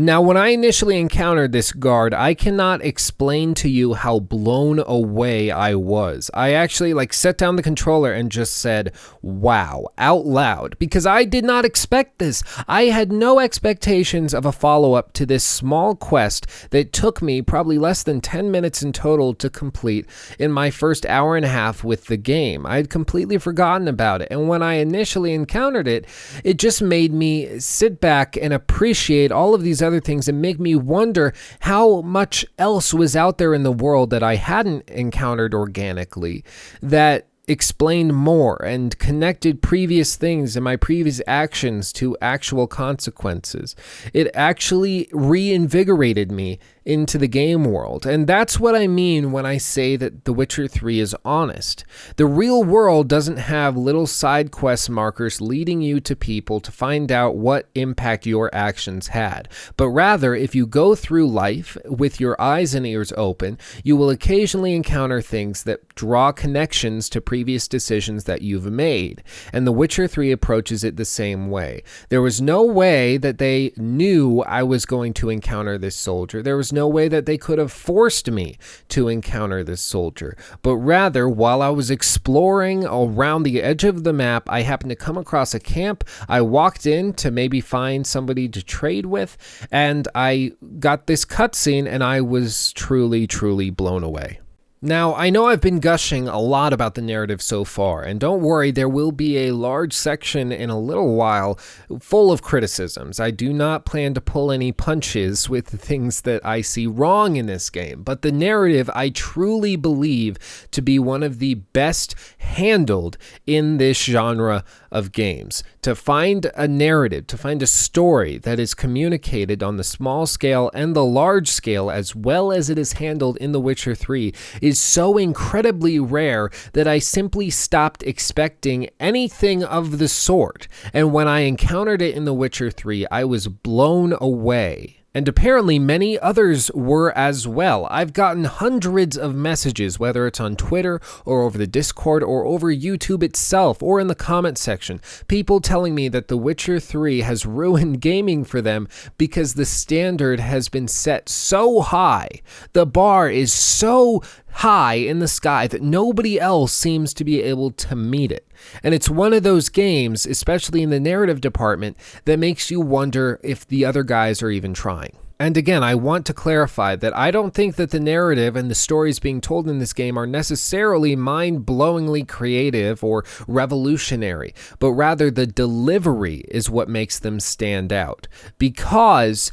Now, when I initially encountered this guard, I cannot explain to you how blown away I was. I actually like set down the controller and just said, "Wow," out loud because I did not expect this. I had no expectations of a follow-up to this small quest that took me probably less than 10 minutes in total to complete in my first hour and a half with the game. I had completely forgotten about it, and when I initially encountered it, it just made me sit back and appreciate all of these other things and make me wonder how much else was out there in the world that I hadn't encountered organically that explained more and connected previous things and my previous actions to actual consequences. It actually reinvigorated me into the game world. And that's what I mean when I say that The Witcher 3 is honest. The real world doesn't have little side quest markers leading you to people to find out what impact your actions had. But rather, if you go through life with your eyes and ears open, you will occasionally encounter things that draw connections to previous decisions that you've made. And The Witcher 3 approaches it the same way. There was no way that they knew I was going to encounter this soldier. There was no way that they could have forced me to encounter this soldier. But rather, while I was exploring around the edge of the map, I happened to come across a camp. I walked in to maybe find somebody to trade with, and I got this cutscene, and I was truly, truly blown away. Now, I know I've been gushing a lot about the narrative so far, and don't worry, there will be a large section in a little while full of criticisms. I do not plan to pull any punches with the things that I see wrong in this game, but the narrative I truly believe to be one of the best handled in this genre of games. To find a narrative, to find a story that is communicated on the small scale and the large scale, as well as it is handled in The Witcher 3, is so incredibly rare that I simply stopped expecting anything of the sort. And when I encountered it in The Witcher 3, I was blown away. And apparently, many others were as well. I've gotten hundreds of messages, whether it's on Twitter or over the Discord or over YouTube itself or in the comment section. People telling me that The Witcher 3 has ruined gaming for them because the standard has been set so high. The bar is so high in the sky that nobody else seems to be able to meet it. And it's one of those games, especially in the narrative department, that makes you wonder if the other guys are even trying. And again, I want to clarify that I don't think that the narrative and the stories being told in this game are necessarily mind blowingly creative or revolutionary, but rather the delivery is what makes them stand out. Because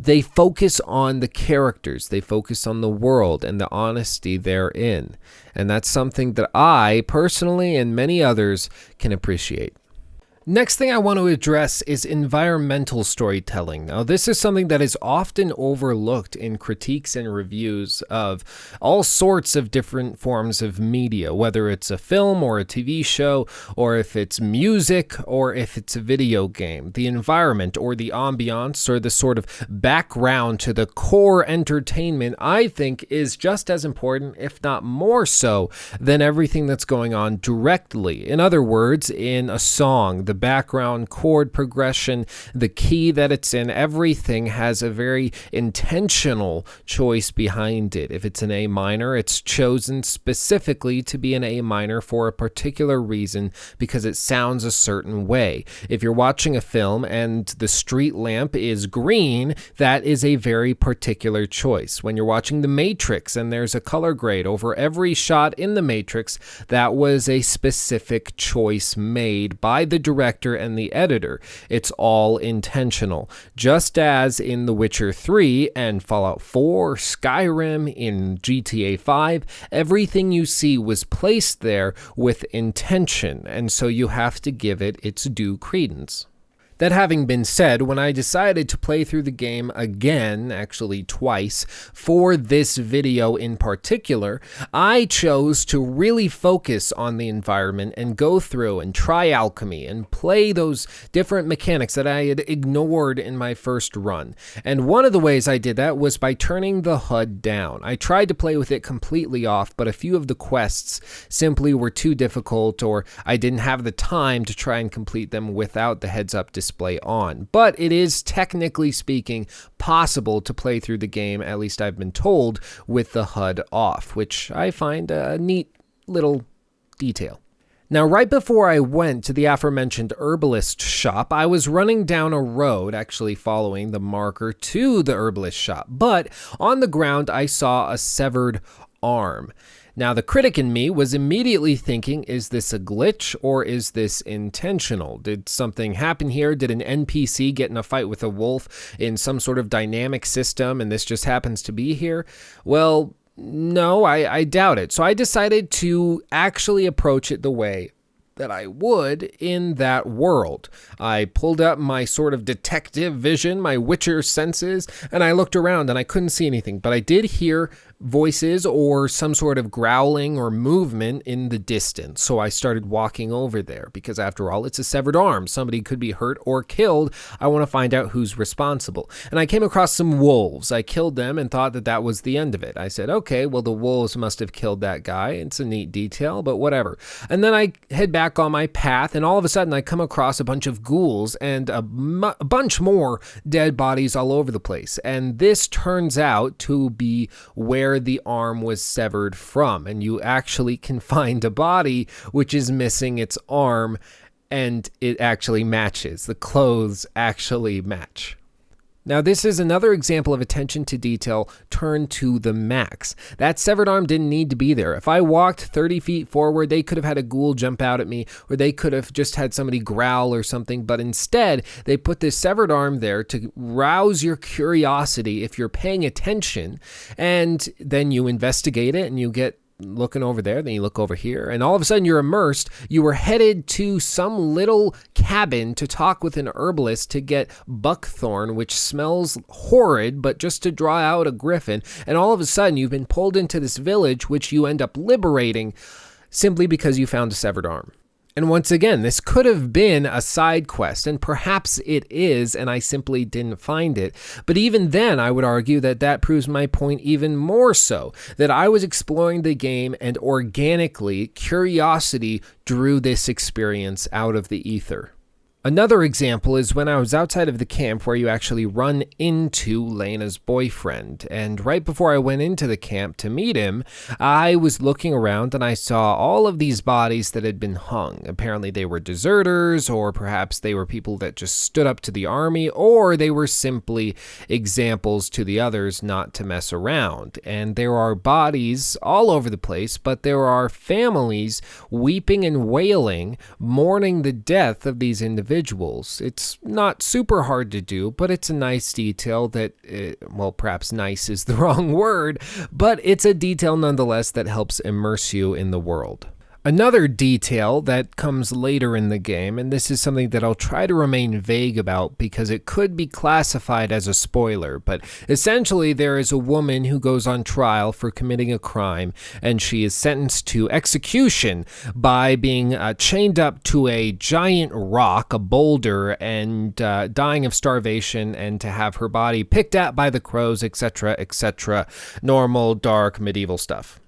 they focus on the characters, they focus on the world and the honesty therein. And that's something that I personally and many others can appreciate. Next thing I want to address is environmental storytelling. Now, this is something that is often overlooked in critiques and reviews of all sorts of different forms of media, whether it's a film or a TV show, or if it's music, or if it's a video game. The environment or the ambiance or the sort of background to the core entertainment, I think, is just as important, if not more so, than everything that's going on directly. In other words, in a song, the background chord progression, the key that it's in, everything has a very intentional choice behind it. If it's an A minor, it's chosen specifically to be an A minor for a particular reason because it sounds a certain way. If you're watching a film and the street lamp is green, that is a very particular choice. When you're watching The Matrix and there's a color grade over every shot in The Matrix, that was a specific choice made by the director director and the editor. It's all intentional. Just as in The Witcher 3 and Fallout 4, Skyrim, in GTA 5, everything you see was placed there with intention, and so you have to give it its due credence. That having been said, when I decided to play through the game again, actually twice, for this video in particular, I chose to really focus on the environment and go through and try alchemy and play those different mechanics that I had ignored in my first run. And one of the ways I did that was by turning the HUD down. I tried to play with it completely off, but a few of the quests simply were too difficult or I didn't have the time to try and complete them without the heads up display display on. But it is technically speaking possible to play through the game, at least I've been told, with the HUD off, which I find a neat little detail. Now, right before I went to the aforementioned herbalist shop, I was running down a road, actually following the marker to the herbalist shop. But on the ground, I saw a severed arm. Now, the critic in me was immediately thinking, is this a glitch or is this intentional? Did something happen here? Did an NPC get in a fight with a wolf in some sort of dynamic system and this just happens to be here? Well, no, I, I doubt it. So I decided to actually approach it the way that I would in that world. I pulled up my sort of detective vision, my Witcher senses, and I looked around and I couldn't see anything, but I did hear voices or some sort of growling or movement in the distance. So I started walking over there because, after all, it's a severed arm. Somebody could be hurt or killed. I want to find out who's responsible. And I came across some wolves. I killed them and thought that that was the end of it. I said, okay, well, the wolves must have killed that guy. It's a neat detail, but whatever. And then I head back on my path, and all of a sudden I come across a bunch of ghouls and a, bunch more dead bodies all over the place. And this turns out to be where where the arm was severed from. And you actually can find a body which is missing its arm and it actually matches. The clothes actually match. Now, this is another example of attention to detail turned to the max. That severed arm didn't need to be there. If I walked 30 feet forward, they could have had a ghoul jump out at me, or they could have just had somebody growl or something. But instead, they put this severed arm there to rouse your curiosity if you're paying attention, and then you investigate it and you get looking over there, then you look over here, and all of a sudden you're immersed. You were headed to some little cabin to talk with an herbalist to get buckthorn, which smells horrid, but just to draw out a griffin. And all of a sudden you've been pulled into this village, which you end up liberating simply because you found a severed arm. And once again, this could have been a side quest, and perhaps it is, and I simply didn't find it. But even then, I would argue that that proves my point even more so that I was exploring the game, and organically, curiosity drew this experience out of the ether. Another example is when I was outside of the camp where you actually run into Lena's boyfriend. And right before I went into the camp to meet him, I was looking around and I saw all of these bodies that had been hung. Apparently, they were deserters, or perhaps they were people that just stood up to the army, or they were simply examples to the others not to mess around. And there are bodies all over the place, but there are families weeping and wailing, mourning the death of these individuals individuals. It's not super hard to do, but it's a nice detail that, uh, well, perhaps nice is the wrong word, but it's a detail nonetheless that helps immerse you in the world. Another detail that comes later in the game, and this is something that I'll try to remain vague about because it could be classified as a spoiler, but essentially there is a woman who goes on trial for committing a crime and she is sentenced to execution by being uh, chained up to a giant rock, a boulder, and uh, dying of starvation and to have her body picked at by the crows, etc., etc. Normal, dark, medieval stuff.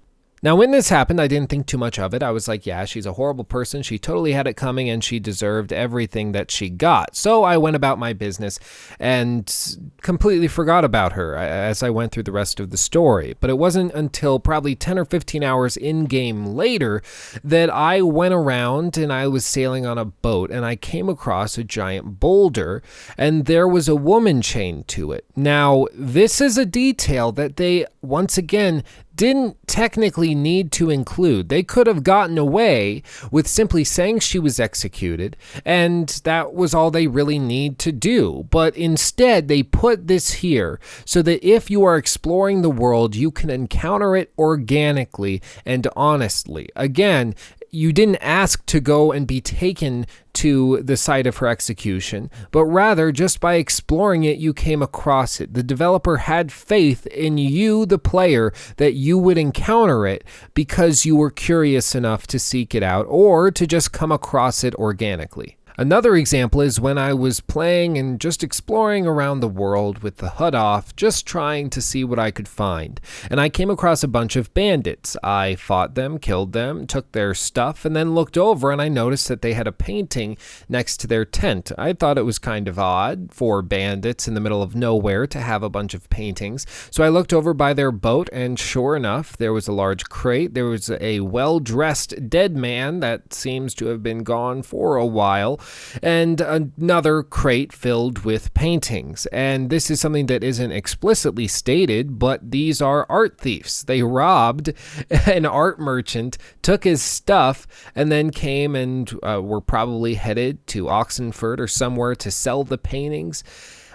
Now, when this happened, I didn't think too much of it. I was like, yeah, she's a horrible person. She totally had it coming and she deserved everything that she got. So I went about my business and completely forgot about her as I went through the rest of the story. But it wasn't until probably 10 or 15 hours in game later that I went around and I was sailing on a boat and I came across a giant boulder and there was a woman chained to it. Now, this is a detail that they, once again, didn't technically need to include. They could have gotten away with simply saying she was executed, and that was all they really need to do. But instead, they put this here so that if you are exploring the world, you can encounter it organically and honestly. Again, you didn't ask to go and be taken to the site of her execution, but rather just by exploring it, you came across it. The developer had faith in you, the player, that you would encounter it because you were curious enough to seek it out or to just come across it organically. Another example is when I was playing and just exploring around the world with the HUD off, just trying to see what I could find. And I came across a bunch of bandits. I fought them, killed them, took their stuff, and then looked over and I noticed that they had a painting next to their tent. I thought it was kind of odd for bandits in the middle of nowhere to have a bunch of paintings. So I looked over by their boat, and sure enough, there was a large crate. There was a well dressed dead man that seems to have been gone for a while and another crate filled with paintings. And this is something that isn't explicitly stated, but these are art thieves. They robbed an art merchant, took his stuff, and then came and uh, were probably headed to Oxenfurt or somewhere to sell the paintings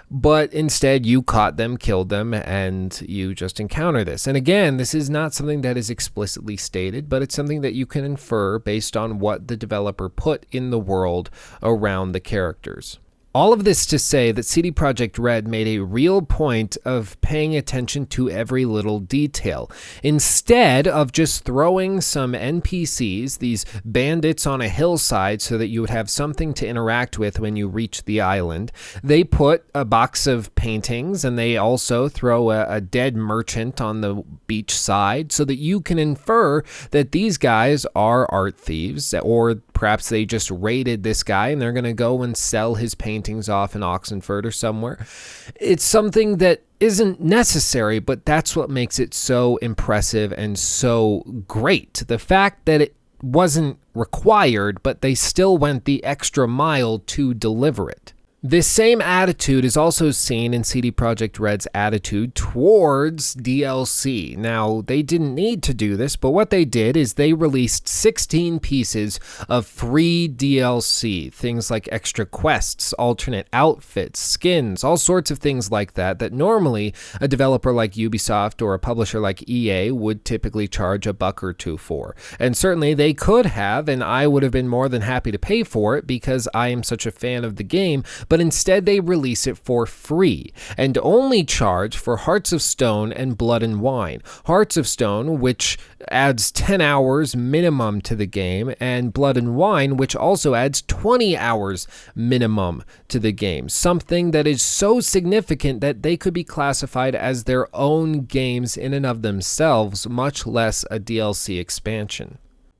but instead you caught them, killed them, and you just encounter this. And again, this is not something that is explicitly stated, but it's something that you can infer based on what the developer put in the world around the characters. All of this to say that CD Projekt Red made a real point of paying attention to every little detail. Instead of just throwing some NPCs, these bandits on a hillside, so that you would have something to interact with when you reach the island, they put a box of paintings and they also throw a, a dead merchant on the beach side so that you can infer that these guys are art thieves or perhaps they just raided this guy and they're going to go and sell his paintings off in Oxenfurt or somewhere. It's something that isn't necessary, but that's what makes it so impressive and so great. The fact that it wasn't required, but they still went the extra mile to deliver it. This same attitude is also seen in CD Projekt Red's attitude towards DLC. Now, they didn't need to do this, but what they did is they released 16 pieces of free DLC, things like extra quests, alternate outfits, skins, all sorts of things like that that normally a developer like Ubisoft or a publisher like EA would typically charge a buck or two for. And certainly they could have, and I would have been more than happy to pay for it because I am such a fan of the game but instead they release it for free and only charge for Hearts of Stone and Blood and Wine. Hearts of Stone, which adds 10 hours minimum to the game, and Blood and Wine, which also adds 20 hours minimum to the game. Something that is so significant that they could be classified as their own games in and of themselves, much less a DLC expansion.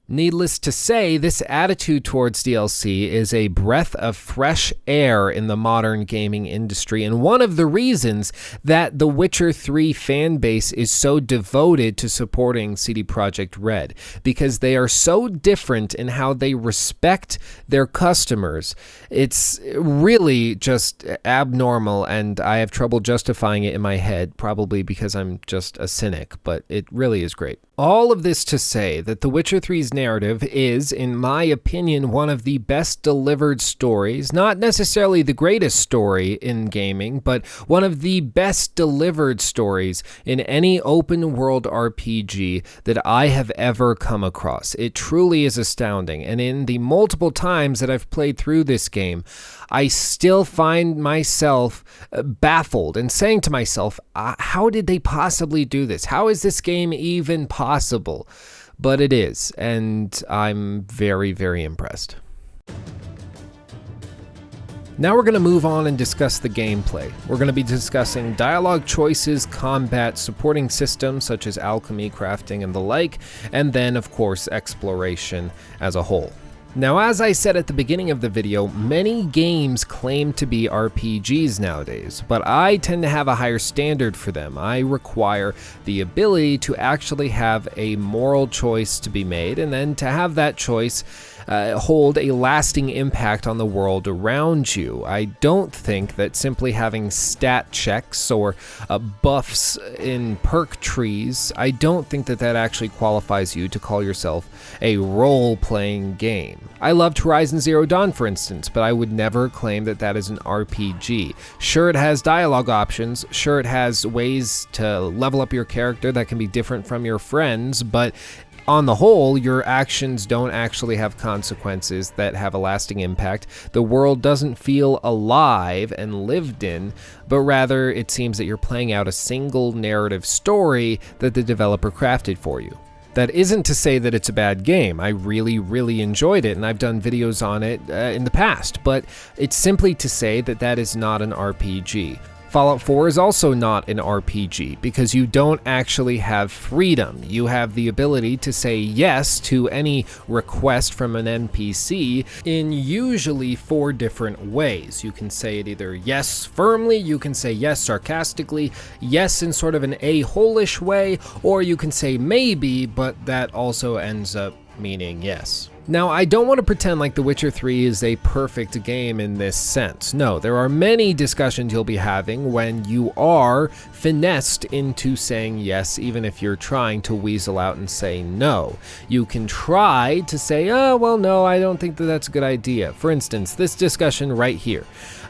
Needless to say, this attitude towards DLC is a breath of fresh air in the modern gaming industry, and one of the reasons that the Witcher 3 fan base is so devoted to supporting CD Projekt Red, because they are so different in how they respect their customers. It's really just abnormal, and I have trouble justifying it in my head, probably because I'm just a cynic, but it really is great. All of this to say that The Witcher 3's narrative is, in my opinion, one of the best delivered stories, not necessarily the greatest story in gaming, but one of the best delivered stories in any open world RPG that I have ever come across. It truly is astounding, and in the multiple times that I've played through this game, I still find myself uh, baffled and saying to myself, uh, how did they possibly do this? How is this game even possible? But it is, and I'm very, very impressed. Now we're going to move on and discuss the gameplay. We're going to be discussing dialogue choices, combat, supporting systems such as alchemy, crafting, and the like, and then, of course, exploration as a whole. Now, as I said at the beginning of the video, many games claim to be RPGs nowadays, but I tend to have a higher standard for them. I require the ability to actually have a moral choice to be made, and then to have that choice uh, hold a lasting impact on the world around you. I don't think that simply having stat checks or uh, buffs in perk trees, I don't think that that actually qualifies you to call yourself a role playing game. I loved Horizon Zero Dawn, for instance, but I would never claim that that is an RPG. Sure, it has dialogue options, sure, it has ways to level up your character that can be different from your friends, but on the whole, your actions don't actually have consequences that have a lasting impact. The world doesn't feel alive and lived in, but rather it seems that you're playing out a single narrative story that the developer crafted for you. That isn't to say that it's a bad game. I really, really enjoyed it, and I've done videos on it uh, in the past, but it's simply to say that that is not an RPG. Fallout 4 is also not an RPG because you don't actually have freedom. You have the ability to say yes to any request from an NPC in usually four different ways. You can say it either yes firmly, you can say yes sarcastically, yes in sort of an a holish way, or you can say maybe, but that also ends up meaning yes. Now, I don't want to pretend like The Witcher 3 is a perfect game in this sense. No, there are many discussions you'll be having when you are finessed into saying yes, even if you're trying to weasel out and say no. You can try to say, oh, well, no, I don't think that that's a good idea. For instance, this discussion right here.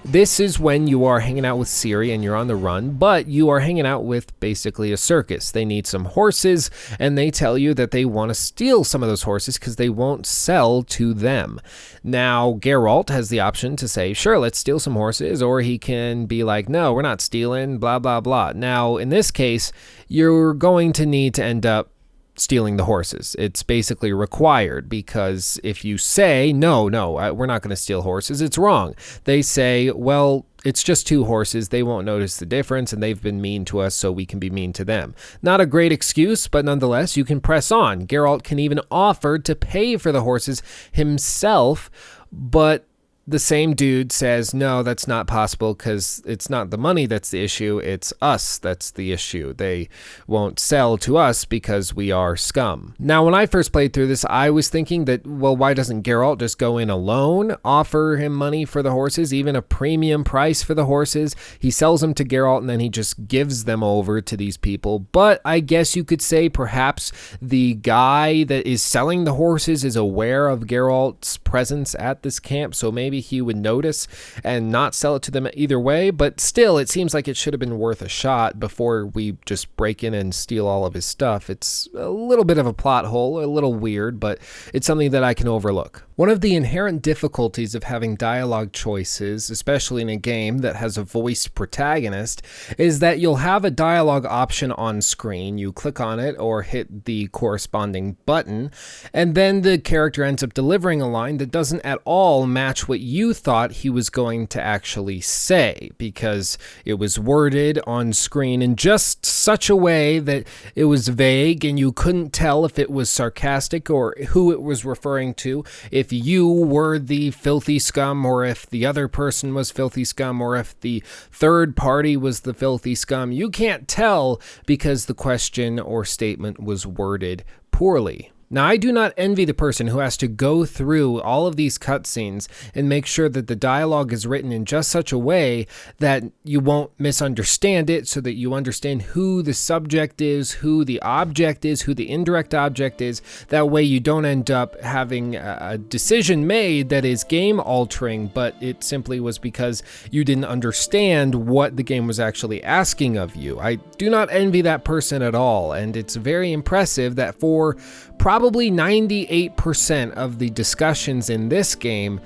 This is when you are hanging out with Ciri and you're on the run, but you are hanging out with basically a circus. They need some horses, and they tell you that they want to steal some of those horses because they won't sell to them. Now, Geralt has the option to say, sure, let's steal some horses, or he can be like, no, we're not stealing, blah, blah, blah. Now, in this case, you're going to need to end up stealing the horses. It's basically required because if you say, no, no, we're not going to steal horses, it's wrong. They say, well, it's just two horses. They won't notice the difference, and they've been mean to us, so we can be mean to them. Not a great excuse, but nonetheless, you can press on. Geralt can even offer to pay for the horses himself, but the same dude says, no, that's not possible because it's not the money that's the issue, it's us that's the issue. They won't sell to us because we are scum. Now, when I first played through this, I was thinking that, well, why doesn't Geralt just go in alone, offer him money for the horses, even a premium price for the horses? He sells them to Geralt and then he just gives them over to these people. But I guess you could say perhaps the guy that is selling the horses is aware of Geralt's presence at this camp, so maybe maybe he would notice and not sell it to them either way. But still, it seems like it should have been worth a shot before we just break in and steal all of his stuff. It's a little bit of a plot hole, a little weird, but it's something that I can overlook. One of the inherent difficulties of having dialogue choices, especially in a game that has a voiced protagonist, is that you'll have a dialogue option on screen. You click on it or hit the corresponding button, and then the character ends up delivering a line that doesn't at all match what you thought he was going to actually say because it was worded on screen in just such a way that it was vague and you couldn't tell if it was sarcastic or who it was referring to, if you were the filthy scum or if the other person was filthy scum or if the third party was the filthy scum. You can't tell because the question or statement was worded poorly. Now, I do not envy the person who has to go through all of these cutscenes and make sure that the dialogue is written in just such a way that you won't misunderstand it, so that you understand who the subject is, who the object is, who the indirect object is. That way, you don't end up having a decision made that is game altering, but it simply was because you didn't understand what the game was actually asking of you. I do not envy that person at all, and it's very impressive that for probably 98% of the discussions in this game,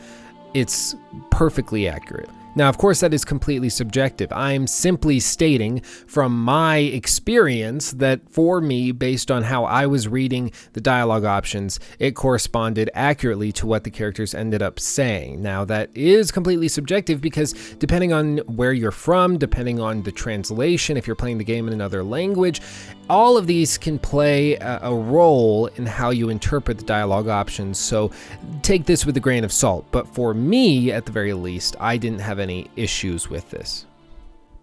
it's perfectly accurate. Now, of course, that is completely subjective. I'm simply stating from my experience that for me, based on how I was reading the dialogue options, it corresponded accurately to what the characters ended up saying. Now, that is completely subjective because depending on where you're from, depending on the translation, if you're playing the game in another language, all of these can play a, role in how you interpret the dialogue options, so take this with a grain of salt. But for me, at the very least, I didn't have any issues with this.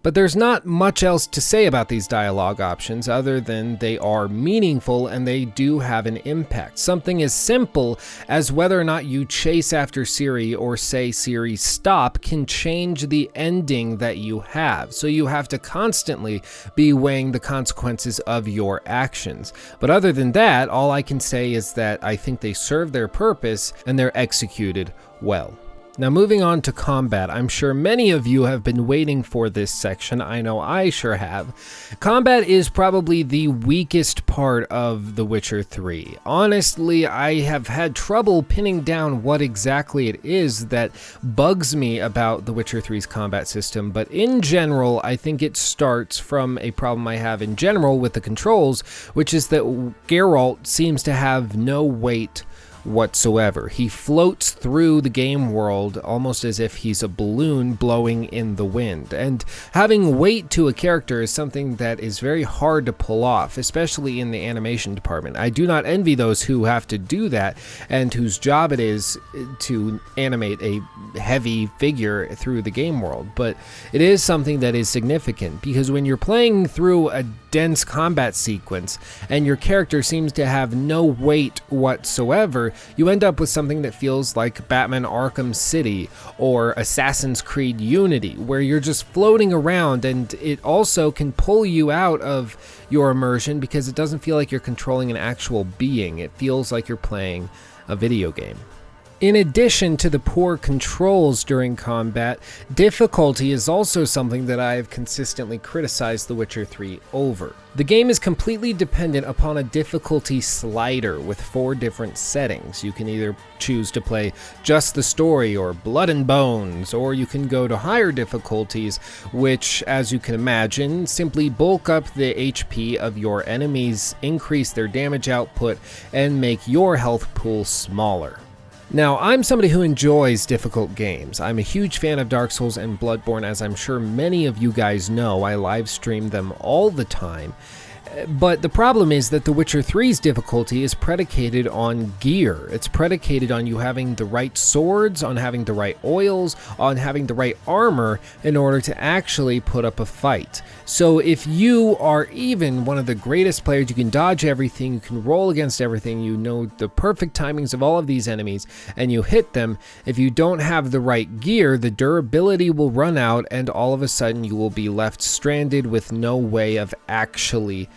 But there's not much else to say about these dialogue options other than they are meaningful and they do have an impact. Something as simple as whether or not you chase after Ciri or say Ciri stop can change the ending that you have. So you have to constantly be weighing the consequences of your actions. But other than that, all I can say is that I think they serve their purpose and they're executed well. Now, moving on to combat, I'm sure many of you have been waiting for this section. I know I sure have. Combat is probably the weakest part of The Witcher 3. Honestly, I have had trouble pinning down what exactly it is that bugs me about The Witcher 3's combat system, but in general, I think it starts from a problem I have in general with the controls, which is that Geralt seems to have no weight whatsoever. He floats through the game world almost as if he's a balloon blowing in the wind. And having weight to a character is something that is very hard to pull off, especially in the animation department. I do not envy those who have to do that and whose job it is to animate a heavy figure through the game world. But it is something that is significant because when you're playing through a dense combat sequence and your character seems to have no weight whatsoever, you end up with something that feels like Batman Arkham City or Assassin's Creed Unity, where you're just floating around and it also can pull you out of your immersion because it doesn't feel like you're controlling an actual being. It feels like you're playing a video game. In addition to the poor controls during combat, difficulty is also something that I have consistently criticized The Witcher 3 over. The game is completely dependent upon a difficulty slider with four different settings. You can either choose to play just the story or blood and bones, or you can go to higher difficulties, which, as you can imagine, simply bulk up the HP of your enemies, increase their damage output, and make your health pool smaller. Now, I'm somebody who enjoys difficult games. I'm a huge fan of Dark Souls and Bloodborne, as I'm sure many of you guys know. I live stream them all the time. But the problem is that The Witcher 3's difficulty is predicated on gear. It's predicated on you having the right swords, on having the right oils, on having the right armor in order to actually put up a fight. So if you are even one of the greatest players, you can dodge everything, you can roll against everything, you know the perfect timings of all of these enemies, and you hit them, if you don't have the right gear, the durability will run out, and all of a sudden you will be left stranded with no way of actually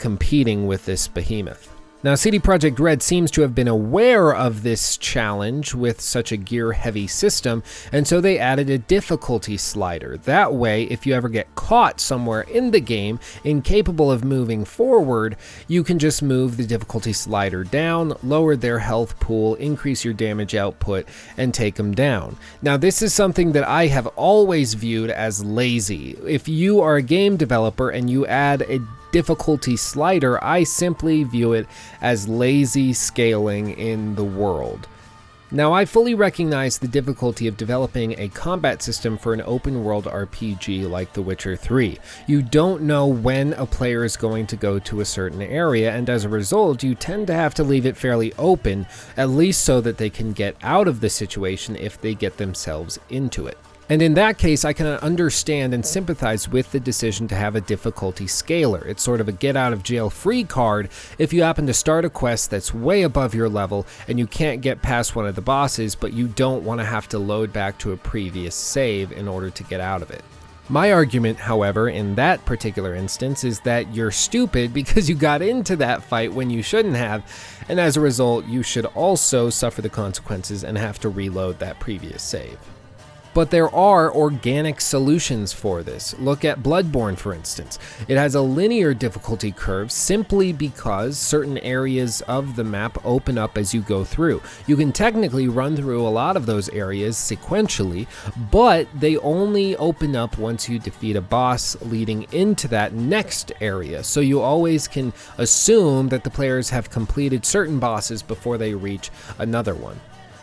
competing with this behemoth. Now, CD Projekt Red seems to have been aware of this challenge with such a gear heavy system, and so they added a difficulty slider. That way, if you ever get caught somewhere in the game, incapable of moving forward, you can just move the difficulty slider down, lower their health pool, increase your damage output, and take them down. Now, this is something that I have always viewed as lazy. If you are a game developer and you add a difficulty slider, I simply view it as lazy scaling in the world. Now, I fully recognize the difficulty of developing a combat system for an open world RPG like The Witcher 3. You don't know when a player is going to go to a certain area, and as a result, you tend to have to leave it fairly open, at least so that they can get out of the situation if they get themselves into it. And in that case, I can understand and sympathize with the decision to have a difficulty scaler. It's sort of a get out of jail free card if you happen to start a quest that's way above your level and you can't get past one of the bosses, but you don't want to have to load back to a previous save in order to get out of it. My argument, however, in that particular instance is that you're stupid because you got into that fight when you shouldn't have, and as a result, you should also suffer the consequences and have to reload that previous save. But there are organic solutions for this. Look at Bloodborne, for instance. It has a linear difficulty curve simply because certain areas of the map open up as you go through. You can technically run through a lot of those areas sequentially, but they only open up once you defeat a boss leading into that next area. So you always can assume that the players have completed certain bosses before they reach another one.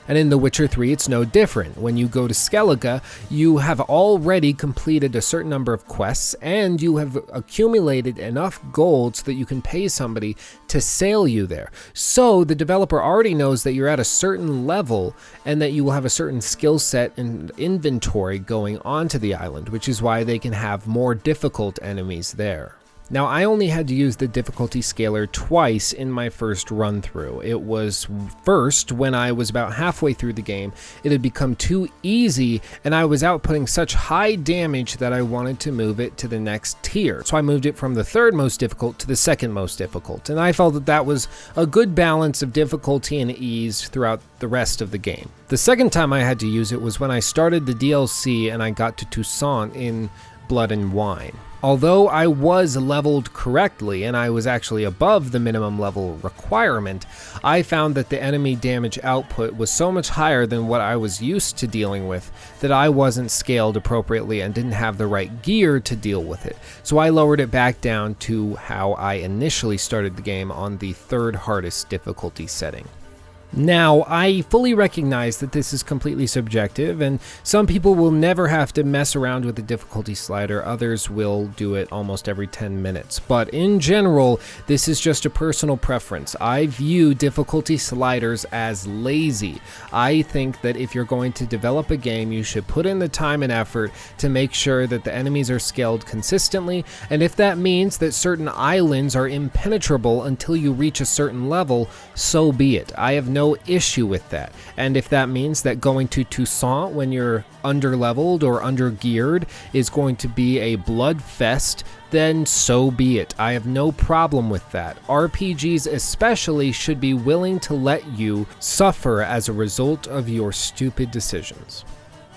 And in The Witcher 3, it's no different. When you go to Skellige, you have already completed a certain number of quests and you have accumulated enough gold so that you can pay somebody to sail you there. So the developer already knows that you're at a certain level and that you will have a certain skill set and inventory going onto the island, which is why they can have more difficult enemies there. Now, I only had to use the difficulty scaler twice in my first run through. It was first when I was about halfway through the game, it had become too easy and I was outputting such high damage that I wanted to move it to the next tier. So I moved it from the third most difficult to the second most difficult, and I felt that that was a good balance of difficulty and ease throughout the rest of the game. The second time I had to use it was when I started the DLC and I got to Toussaint in Blood and Wine. Although I was leveled correctly and I was actually above the minimum level requirement, I found that the enemy damage output was so much higher than what I was used to dealing with that I wasn't scaled appropriately and didn't have the right gear to deal with it. So I lowered it back down to how I initially started the game on the third hardest difficulty setting. Now, I fully recognize that this is completely subjective, and some people will never have to mess around with the difficulty slider, others will do it almost every 10 minutes. But in general, this is just a personal preference. I view difficulty sliders as lazy. I think that if you're going to develop a game, you should put in the time and effort to make sure that the enemies are scaled consistently, and if that means that certain islands are impenetrable until you reach a certain level, so be it. I have no issue with that. And if that means that going to Toussaint when you're under leveled or under geared is going to be a blood fest, then so be it. I have no problem with that. RPGs, especially, should be willing to let you suffer as a result of your stupid decisions.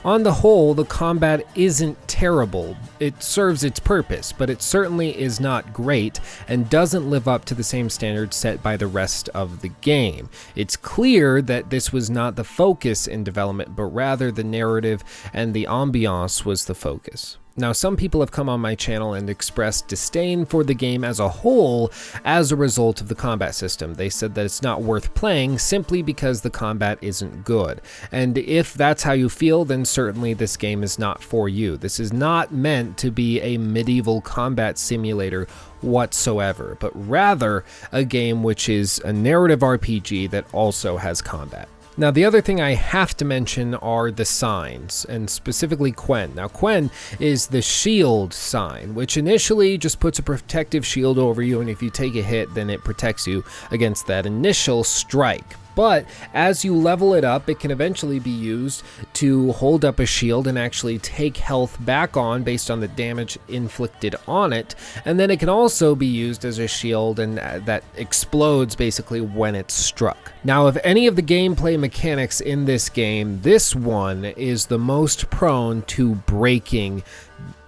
On the whole, the combat isn't terrible. It serves its purpose, but it certainly is not great and doesn't live up to the same standards set by the rest of the game. It's clear that this was not the focus in development, but rather the narrative and the ambiance was the focus. Now, some people have come on my channel and expressed disdain for the game as a whole as a result of the combat system. They said that it's not worth playing simply because the combat isn't good. And if that's how you feel, then certainly this game is not for you. This is not meant to be a medieval combat simulator whatsoever, but rather a game which is a narrative RPG that also has combat. Now, the other thing I have to mention are the signs, and specifically Quen. Now, Quen is the shield sign, which initially just puts a protective shield over you, and if you take a hit, then it protects you against that initial strike. But as you level it up, it can eventually be used to hold up a shield and actually take health back on based on the damage inflicted on it. And then it can also be used as a shield and uh, that explodes basically when it's struck. Now, of any of the gameplay mechanics in this game, this one is the most prone to breaking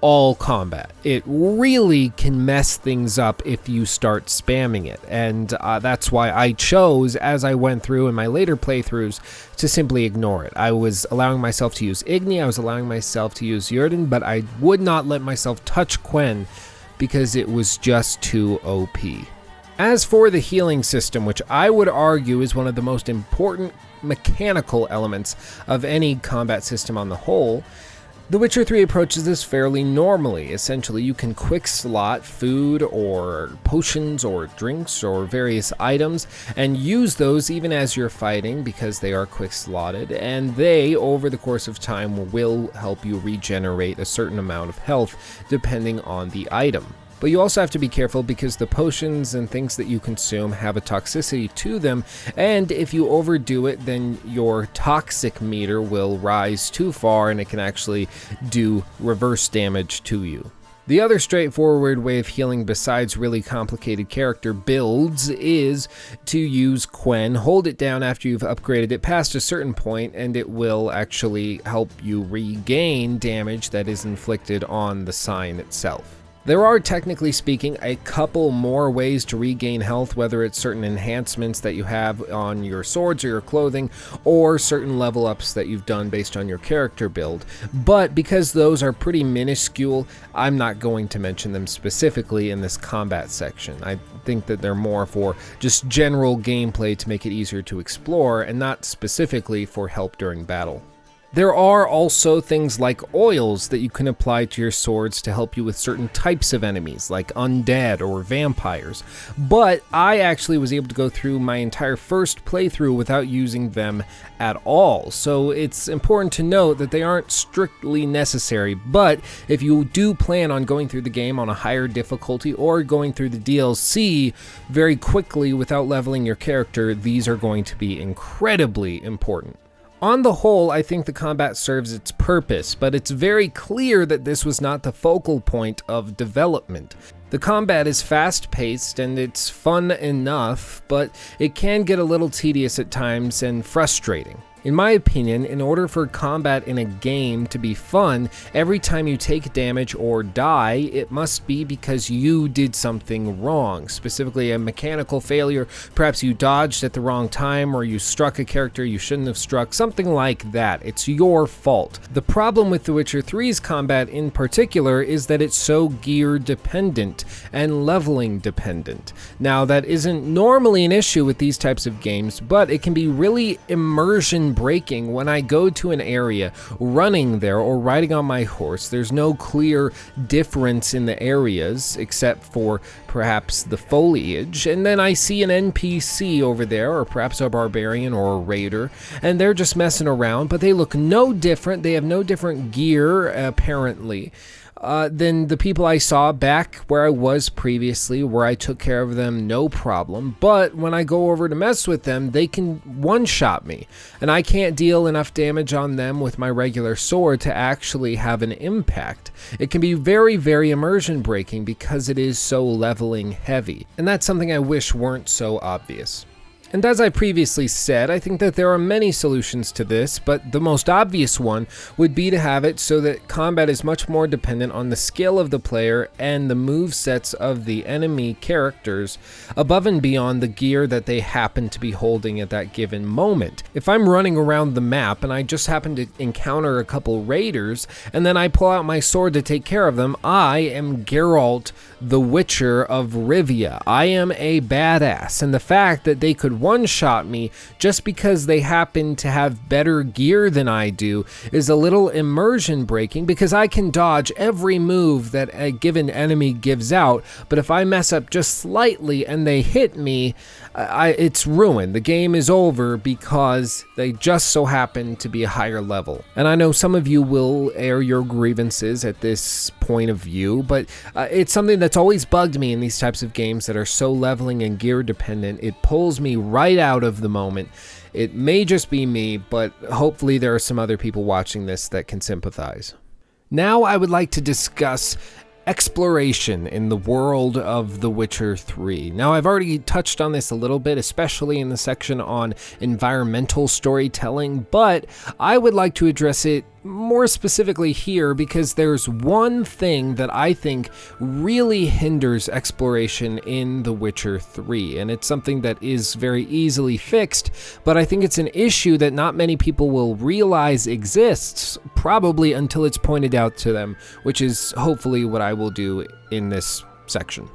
all combat. It really can mess things up if you start spamming it, and uh, that's why I chose, as I went through in my later playthroughs, to simply ignore it. I was allowing myself to use Igni, I was allowing myself to use Yrden, but I would not let myself touch Quen because it was just too OP. As for the healing system, which I would argue is one of the most important mechanical elements of any combat system on the whole, the Witcher 3 approaches this fairly normally. Essentially, you can quick slot food or potions or drinks or various items and use those even as you're fighting because they are quick slotted, and they, over the course of time, will help you regenerate a certain amount of health depending on the item. But you also have to be careful because the potions and things that you consume have a toxicity to them, and if you overdo it, then your toxic meter will rise too far and it can actually do reverse damage to you. The other straightforward way of healing, besides really complicated character builds, is to use Quen. Hold it down after you've upgraded it past a certain point, and it will actually help you regain damage that is inflicted on the sign itself. There are, technically speaking, a couple more ways to regain health, whether it's certain enhancements that you have on your swords or your clothing, or certain level ups that you've done based on your character build. But because those are pretty minuscule, I'm not going to mention them specifically in this combat section. I think that they're more for just general gameplay to make it easier to explore, and not specifically for help during battle. There are also things like oils that you can apply to your swords to help you with certain types of enemies, like undead or vampires. But I actually was able to go through my entire first playthrough without using them at all. So it's important to note that they aren't strictly necessary. But if you do plan on going through the game on a higher difficulty or going through the DLC very quickly without leveling your character, these are going to be incredibly important. On the whole, I think the combat serves its purpose, but it's very clear that this was not the focal point of development. The combat is fast paced and it's fun enough, but it can get a little tedious at times and frustrating. In my opinion, in order for combat in a game to be fun, every time you take damage or die, it must be because you did something wrong, specifically a mechanical failure. Perhaps you dodged at the wrong time or you struck a character you shouldn't have struck, something like that. It's your fault. The problem with The Witcher 3's combat in particular is that it's so gear dependent and leveling dependent. Now, that isn't normally an issue with these types of games, but it can be really immersion breaking when I go to an area running there or riding on my horse. There's no clear difference in the areas except for perhaps the foliage. And then I see an NPC over there, or perhaps a barbarian or a raider, and they're just messing around, but they look no different. They have no different gear, apparently uh, than the people I saw back where I was previously, where I took care of them no problem. But when I go over to mess with them, they can one shot me, and I can't deal enough damage on them with my regular sword to actually have an impact. It can be very, very immersion breaking because it is so leveling heavy, and that's something I wish weren't so obvious. And as I previously said, I think that there are many solutions to this, but the most obvious one would be to have it so that combat is much more dependent on the skill of the player and the move sets of the enemy characters above and beyond the gear that they happen to be holding at that given moment. If I'm running around the map and I just happen to encounter a couple raiders and then I pull out my sword to take care of them, I am Geralt the Witcher of Rivia. I am a badass, and the fact that they could one shot me just because they happen to have better gear than I do is a little immersion breaking because I can dodge every move that a given enemy gives out, but if I mess up just slightly and they hit me, I, it's ruined. The game is over because they just so happen to be a higher level. And I know some of you will air your grievances at this point of view, but uh, it's something that's always bugged me in these types of games that are so leveling and gear dependent. It pulls me right out of the moment. It may just be me, but hopefully there are some other people watching this that can sympathize. Now, I would like to discuss exploration in the world of The Witcher 3. Now, I've already touched on this a little bit, especially in the section on environmental storytelling, but I would like to address it more specifically here because there's one thing that I think really hinders exploration in The Witcher 3, and it's something that is very easily fixed, but I think it's an issue that not many people will realize exists, probably until it's pointed out to them, which is hopefully what I will do in this section.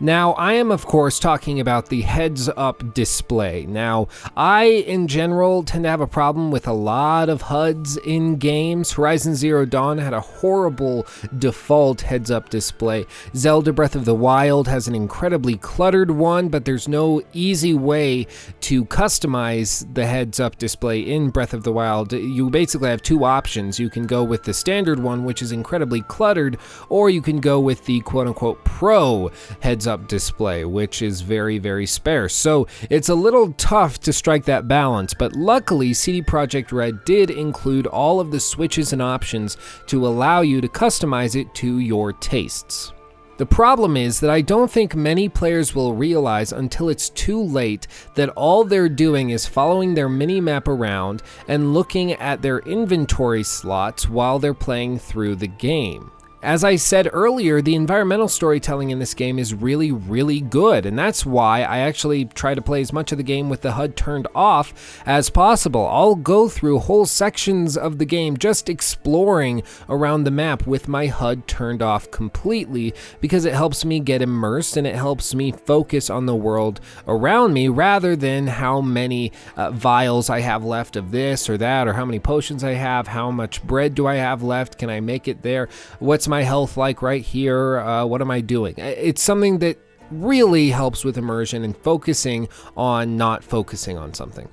Now, I am, of course, talking about the heads up display. Now, I, in general, tend to have a problem with a lot of HUDs in games. Horizon Zero Dawn had a horrible default heads up display. Zelda Breath of the Wild has an incredibly cluttered one, but there's no easy way to customize the heads up display in Breath of the Wild. You basically have two options. You can go with the standard one, which is incredibly cluttered, or you can go with the quote unquote pro heads up display, which is very, very sparse. So it's a little tough to strike that balance, but luckily, CD Projekt Red did include all of the switches and options to allow you to customize it to your tastes. The problem is that I don't think many players will realize until it's too late that all they're doing is following their mini map around and looking at their inventory slots while they're playing through the game. As I said earlier, the environmental storytelling in this game is really, really good, and that's why I actually try to play as much of the game with the HUD turned off as possible. I'll go through whole sections of the game just exploring around the map with my HUD turned off completely because it helps me get immersed and it helps me focus on the world around me rather than how many uh, vials I have left of this or that, or how many potions I have, how much bread do I have left, can I make it there, what's my my health like right here? Uh, what am I doing? It's something that really helps with immersion and focusing on not focusing on something.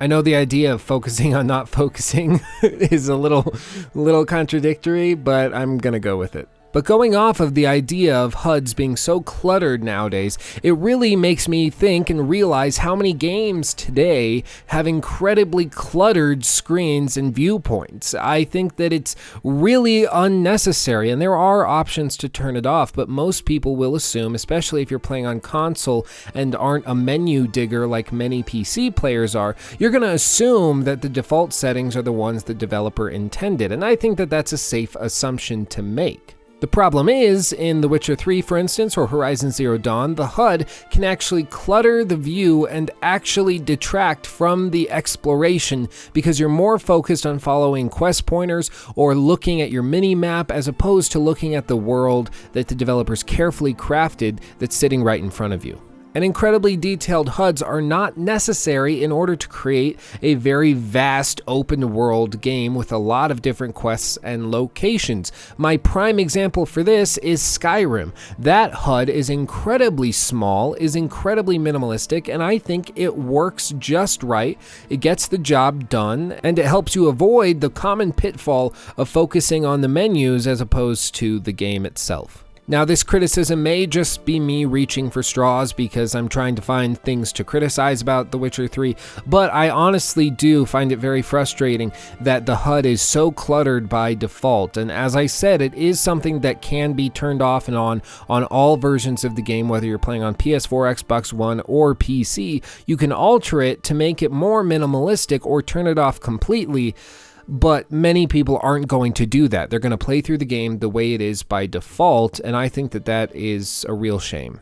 I know the idea of focusing on not focusing is a little little contradictory, but I'm going to go with it. But going off of the idea of HUDs being so cluttered nowadays, it really makes me think and realize how many games today have incredibly cluttered screens and viewpoints. I think that it's really unnecessary, and there are options to turn it off, but most people will assume, especially if you're playing on console and aren't a menu digger like many PC players are, you're going to assume that the default settings are the ones the developer intended, and I think that that's a safe assumption to make. The problem is, in The Witcher 3, for instance, or Horizon Zero Dawn, the HUD can actually clutter the view and actually detract from the exploration because you're more focused on following quest pointers or looking at your mini map as opposed to looking at the world that the developers carefully crafted that's sitting right in front of you and incredibly detailed HUDs are not necessary in order to create a very vast open world game with a lot of different quests and locations. My prime example for this is Skyrim. That HUD is incredibly small, is incredibly minimalistic, and I think it works just right. It gets the job done, and it helps you avoid the common pitfall of focusing on the menus as opposed to the game itself. Now, this criticism may just be me reaching for straws because I'm trying to find things to criticize about The Witcher 3, but I honestly do find it very frustrating that the HUD is so cluttered by default. And as I said, it is something that can be turned off and on on all versions of the game, whether you're playing on PS4, Xbox One, or PC. You can alter it to make it more minimalistic or turn it off completely but many people aren't going to do that. They're going to play through the game the way it is by default, and I think that that is a real shame.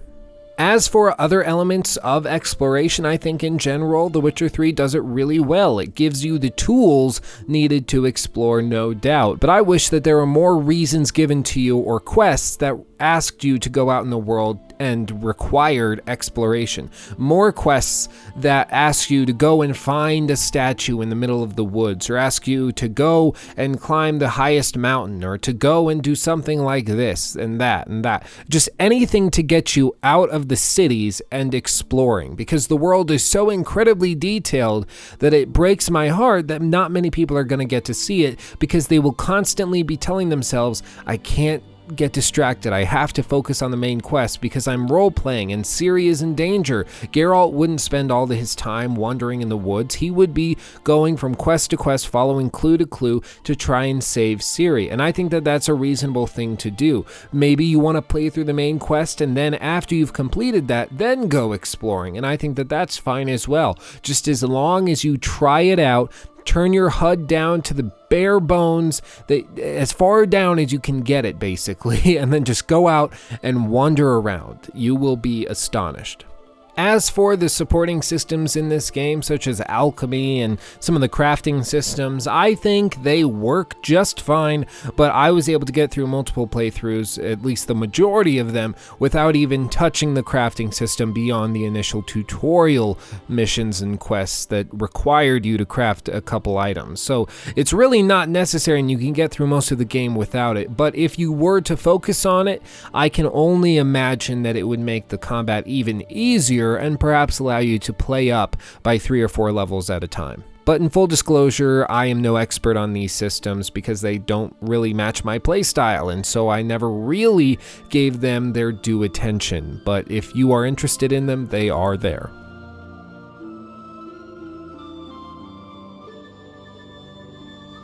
As for other elements of exploration, I think in general, The Witcher 3 does it really well. It gives you the tools needed to explore, no doubt. But I wish that there were more reasons given to you or quests that asked you to go out in the world and required exploration. More quests that ask you to go and find a statue in the middle of the woods, or ask you to go and climb the highest mountain, or to go and do something like this and that and that. Just anything to get you out of the cities and exploring, because the world is so incredibly detailed that it breaks my heart that not many people are going to get to see it because they will constantly be telling themselves, I can't get distracted. I have to focus on the main quest because I'm role playing and Ciri is in danger. Geralt wouldn't spend all of his time wandering in the woods. He would be going from quest to quest, following clue to clue to try and save Ciri. And I think that that's a reasonable thing to do. Maybe you want to play through the main quest and then after you've completed that, then go exploring. And I think that that's fine as well. Just as long as you try it out, turn your HUD down to the bare bones, as far down as you can get it, basically, and then just go out and wander around. You will be astonished. As for the supporting systems in this game, such as alchemy and some of the crafting systems, I think they work just fine, but I was able to get through multiple playthroughs, at least the majority of them, without even touching the crafting system beyond the initial tutorial missions and quests that required you to craft a couple items. So it's really not necessary and you can get through most of the game without it, but if you were to focus on it, I can only imagine that it would make the combat even easier easier and perhaps allow you to play up by three or four levels at a time. But in full disclosure, I am no expert on these systems because they don't really match my playstyle, and so I never really gave them their due attention. But if you are interested in them, they are there.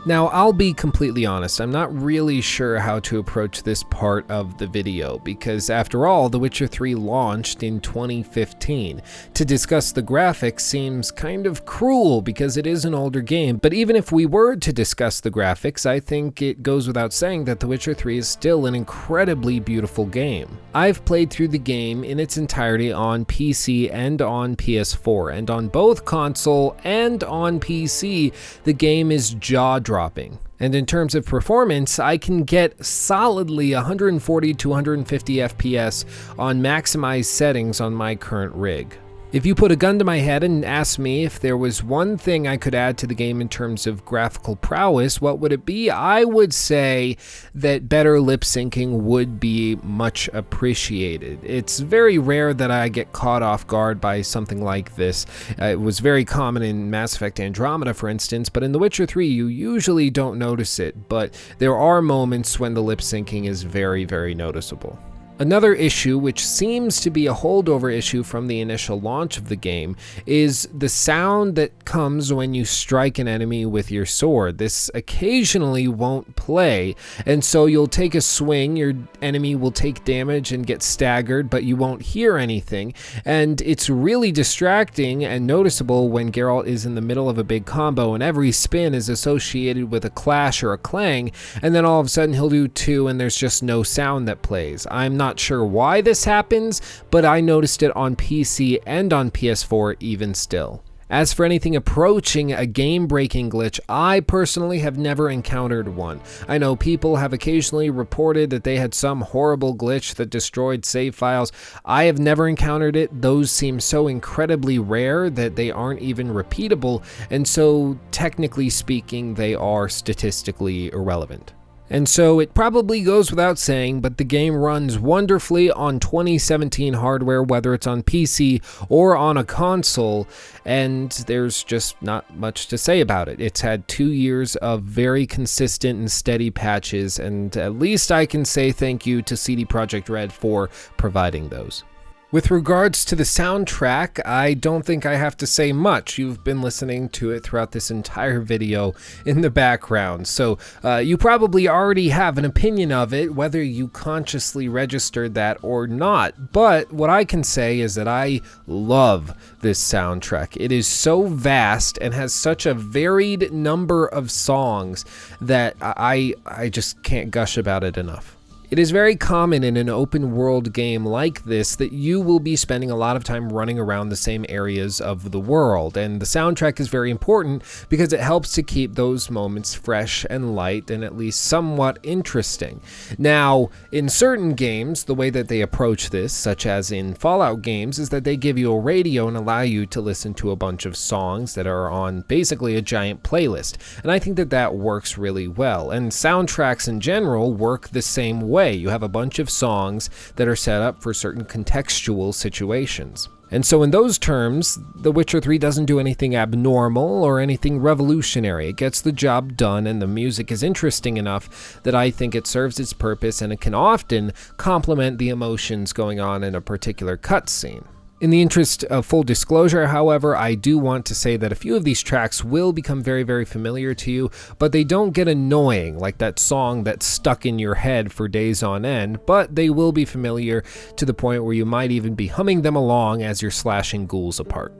Now, I'll be completely honest, I'm not really sure how to approach this part of the video because, after all, The Witcher 3 launched in 2015. To discuss the graphics seems kind of cruel because it is an older game, but even if we were to discuss the graphics, I think it goes without saying that The Witcher 3 is still an incredibly beautiful game. I've played through the game in its entirety on PC and on PS4, and on both console and on PC, the game is jaw dropping. And in terms of performance, I can get solidly 140 to 150 FPS on maximized settings on my current rig. If you put a gun to my head and asked me if there was one thing I could add to the game in terms of graphical prowess, what would it be? I would say that better lip syncing would be much appreciated. It's very rare that I get caught off guard by something like this. Uh, it was very common in Mass Effect Andromeda, for instance, but in The Witcher 3, you usually don't notice it, but there are moments when the lip syncing is very, very noticeable. Another issue, which seems to be a holdover issue from the initial launch of the game, is the sound that comes when you strike an enemy with your sword. This occasionally won't play, and so you'll take a swing, your enemy will take damage and get staggered, but you won't hear anything. And it's really distracting and noticeable when Geralt is in the middle of a big combo and every spin is associated with a clash or a clang, and then all of a sudden he'll do two and there's just no sound that plays. I'm not not sure why this happens, but I noticed it on PC and on PS4 even still. As for anything approaching a game breaking glitch, I personally have never encountered one. I know people have occasionally reported that they had some horrible glitch that destroyed save files. I have never encountered it. Those seem so incredibly rare that they aren't even repeatable, and so, technically speaking, they are statistically irrelevant. And so it probably goes without saying, but the game runs wonderfully on 2017 hardware, whether it's on PC or on a console, and there's just not much to say about it. It's had two years of very consistent and steady patches, and at least I can say thank you to CD Projekt Red for providing those. With regards to the soundtrack, I don't think I have to say much. You've been listening to it throughout this entire video in the background, so uh, you probably already have an opinion of it, whether you consciously registered that or not. But what I can say is that I love this soundtrack. It is so vast and has such a varied number of songs that I I just can't gush about it enough. It is very common in an open world game like this that you will be spending a lot of time running around the same areas of the world, and the soundtrack is very important because it helps to keep those moments fresh and light and at least somewhat interesting. Now, in certain games, the way that they approach this, such as in Fallout games, is that they give you a radio and allow you to listen to a bunch of songs that are on basically a giant playlist, and I think that that works really well, and soundtracks in general work the same way way. You have a bunch of songs that are set up for certain contextual situations. And so, in those terms, The Witcher 3 doesn't do anything abnormal or anything revolutionary. It gets the job done, and the music is interesting enough that I think it serves its purpose and it can often complement the emotions going on in a particular cutscene. In the interest of full disclosure, however, I do want to say that a few of these tracks will become very, very familiar to you, but they don't get annoying like that song that's stuck in your head for days on end, but they will be familiar to the point where you might even be humming them along as you're slashing ghouls apart.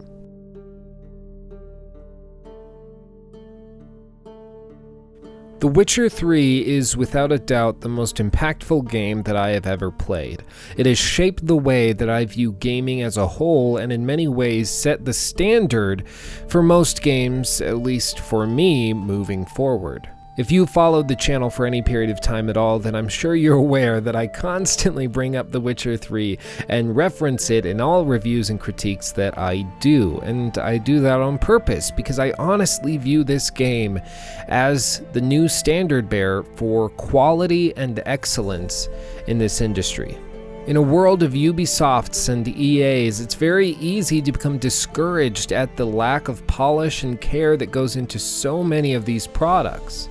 The Witcher 3 is without a doubt the most impactful game that I have ever played. It has shaped the way that I view gaming as a whole and in many ways set the standard for most games, at least for me, moving forward. If you followed the channel for any period of time at all, then I'm sure you're aware that I constantly bring up The Witcher 3 and reference it in all reviews and critiques that I do. And I do that on purpose because I honestly view this game as the new standard bearer for quality and excellence in this industry. In a world of Ubisofts and EAs, it's very easy to become discouraged at the lack of polish and care that goes into so many of these products.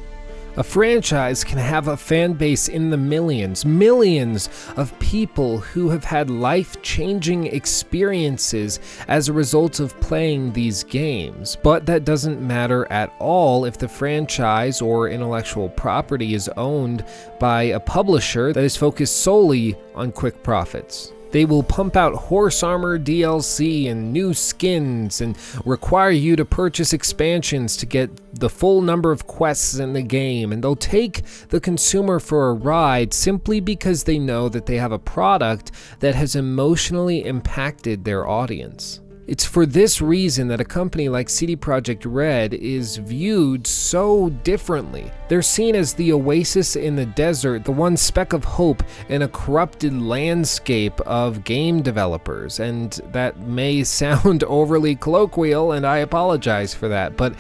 A franchise can have a fan base in the millions, millions of people who have had life changing experiences as a result of playing these games. But that doesn't matter at all if the franchise or intellectual property is owned by a publisher that is focused solely on quick profits. They will pump out horse armor DLC and new skins and require you to purchase expansions to get the full number of quests in the game. And they'll take the consumer for a ride simply because they know that they have a product that has emotionally impacted their audience. It's for this reason that a company like CD Projekt Red is viewed so differently. They're seen as the oasis in the desert, the one speck of hope in a corrupted landscape of game developers. And that may sound overly colloquial, and I apologize for that, but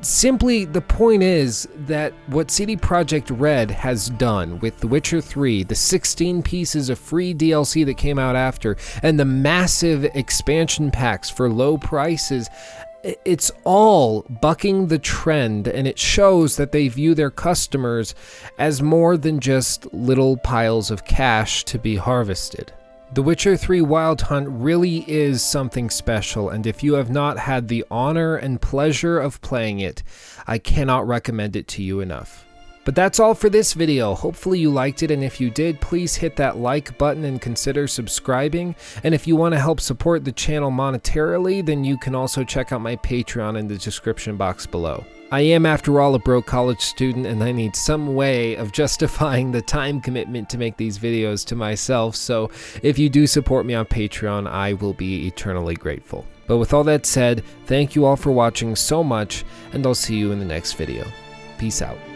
simply the point is that what CD Projekt Red has done with The Witcher 3, the 16 pieces of free DLC that came out after, and the massive expansion packs for low prices, it's all bucking the trend and it shows that they view their customers as more than just little piles of cash to be harvested. The Witcher 3 Wild Hunt really is something special, and if you have not had the honor and pleasure of playing it, I cannot recommend it to you enough. But that's all for this video. Hopefully you liked it, and if you did, please hit that like button and consider subscribing. And if you want to help support the channel monetarily, then you can also check out my Patreon in the description box below. I am, after all, a broke college student, and I need some way of justifying the time commitment to make these videos to myself, so if you do support me on Patreon, I will be eternally grateful. But with all that said, thank you all for watching so much, and I'll see you in the next video. Peace out.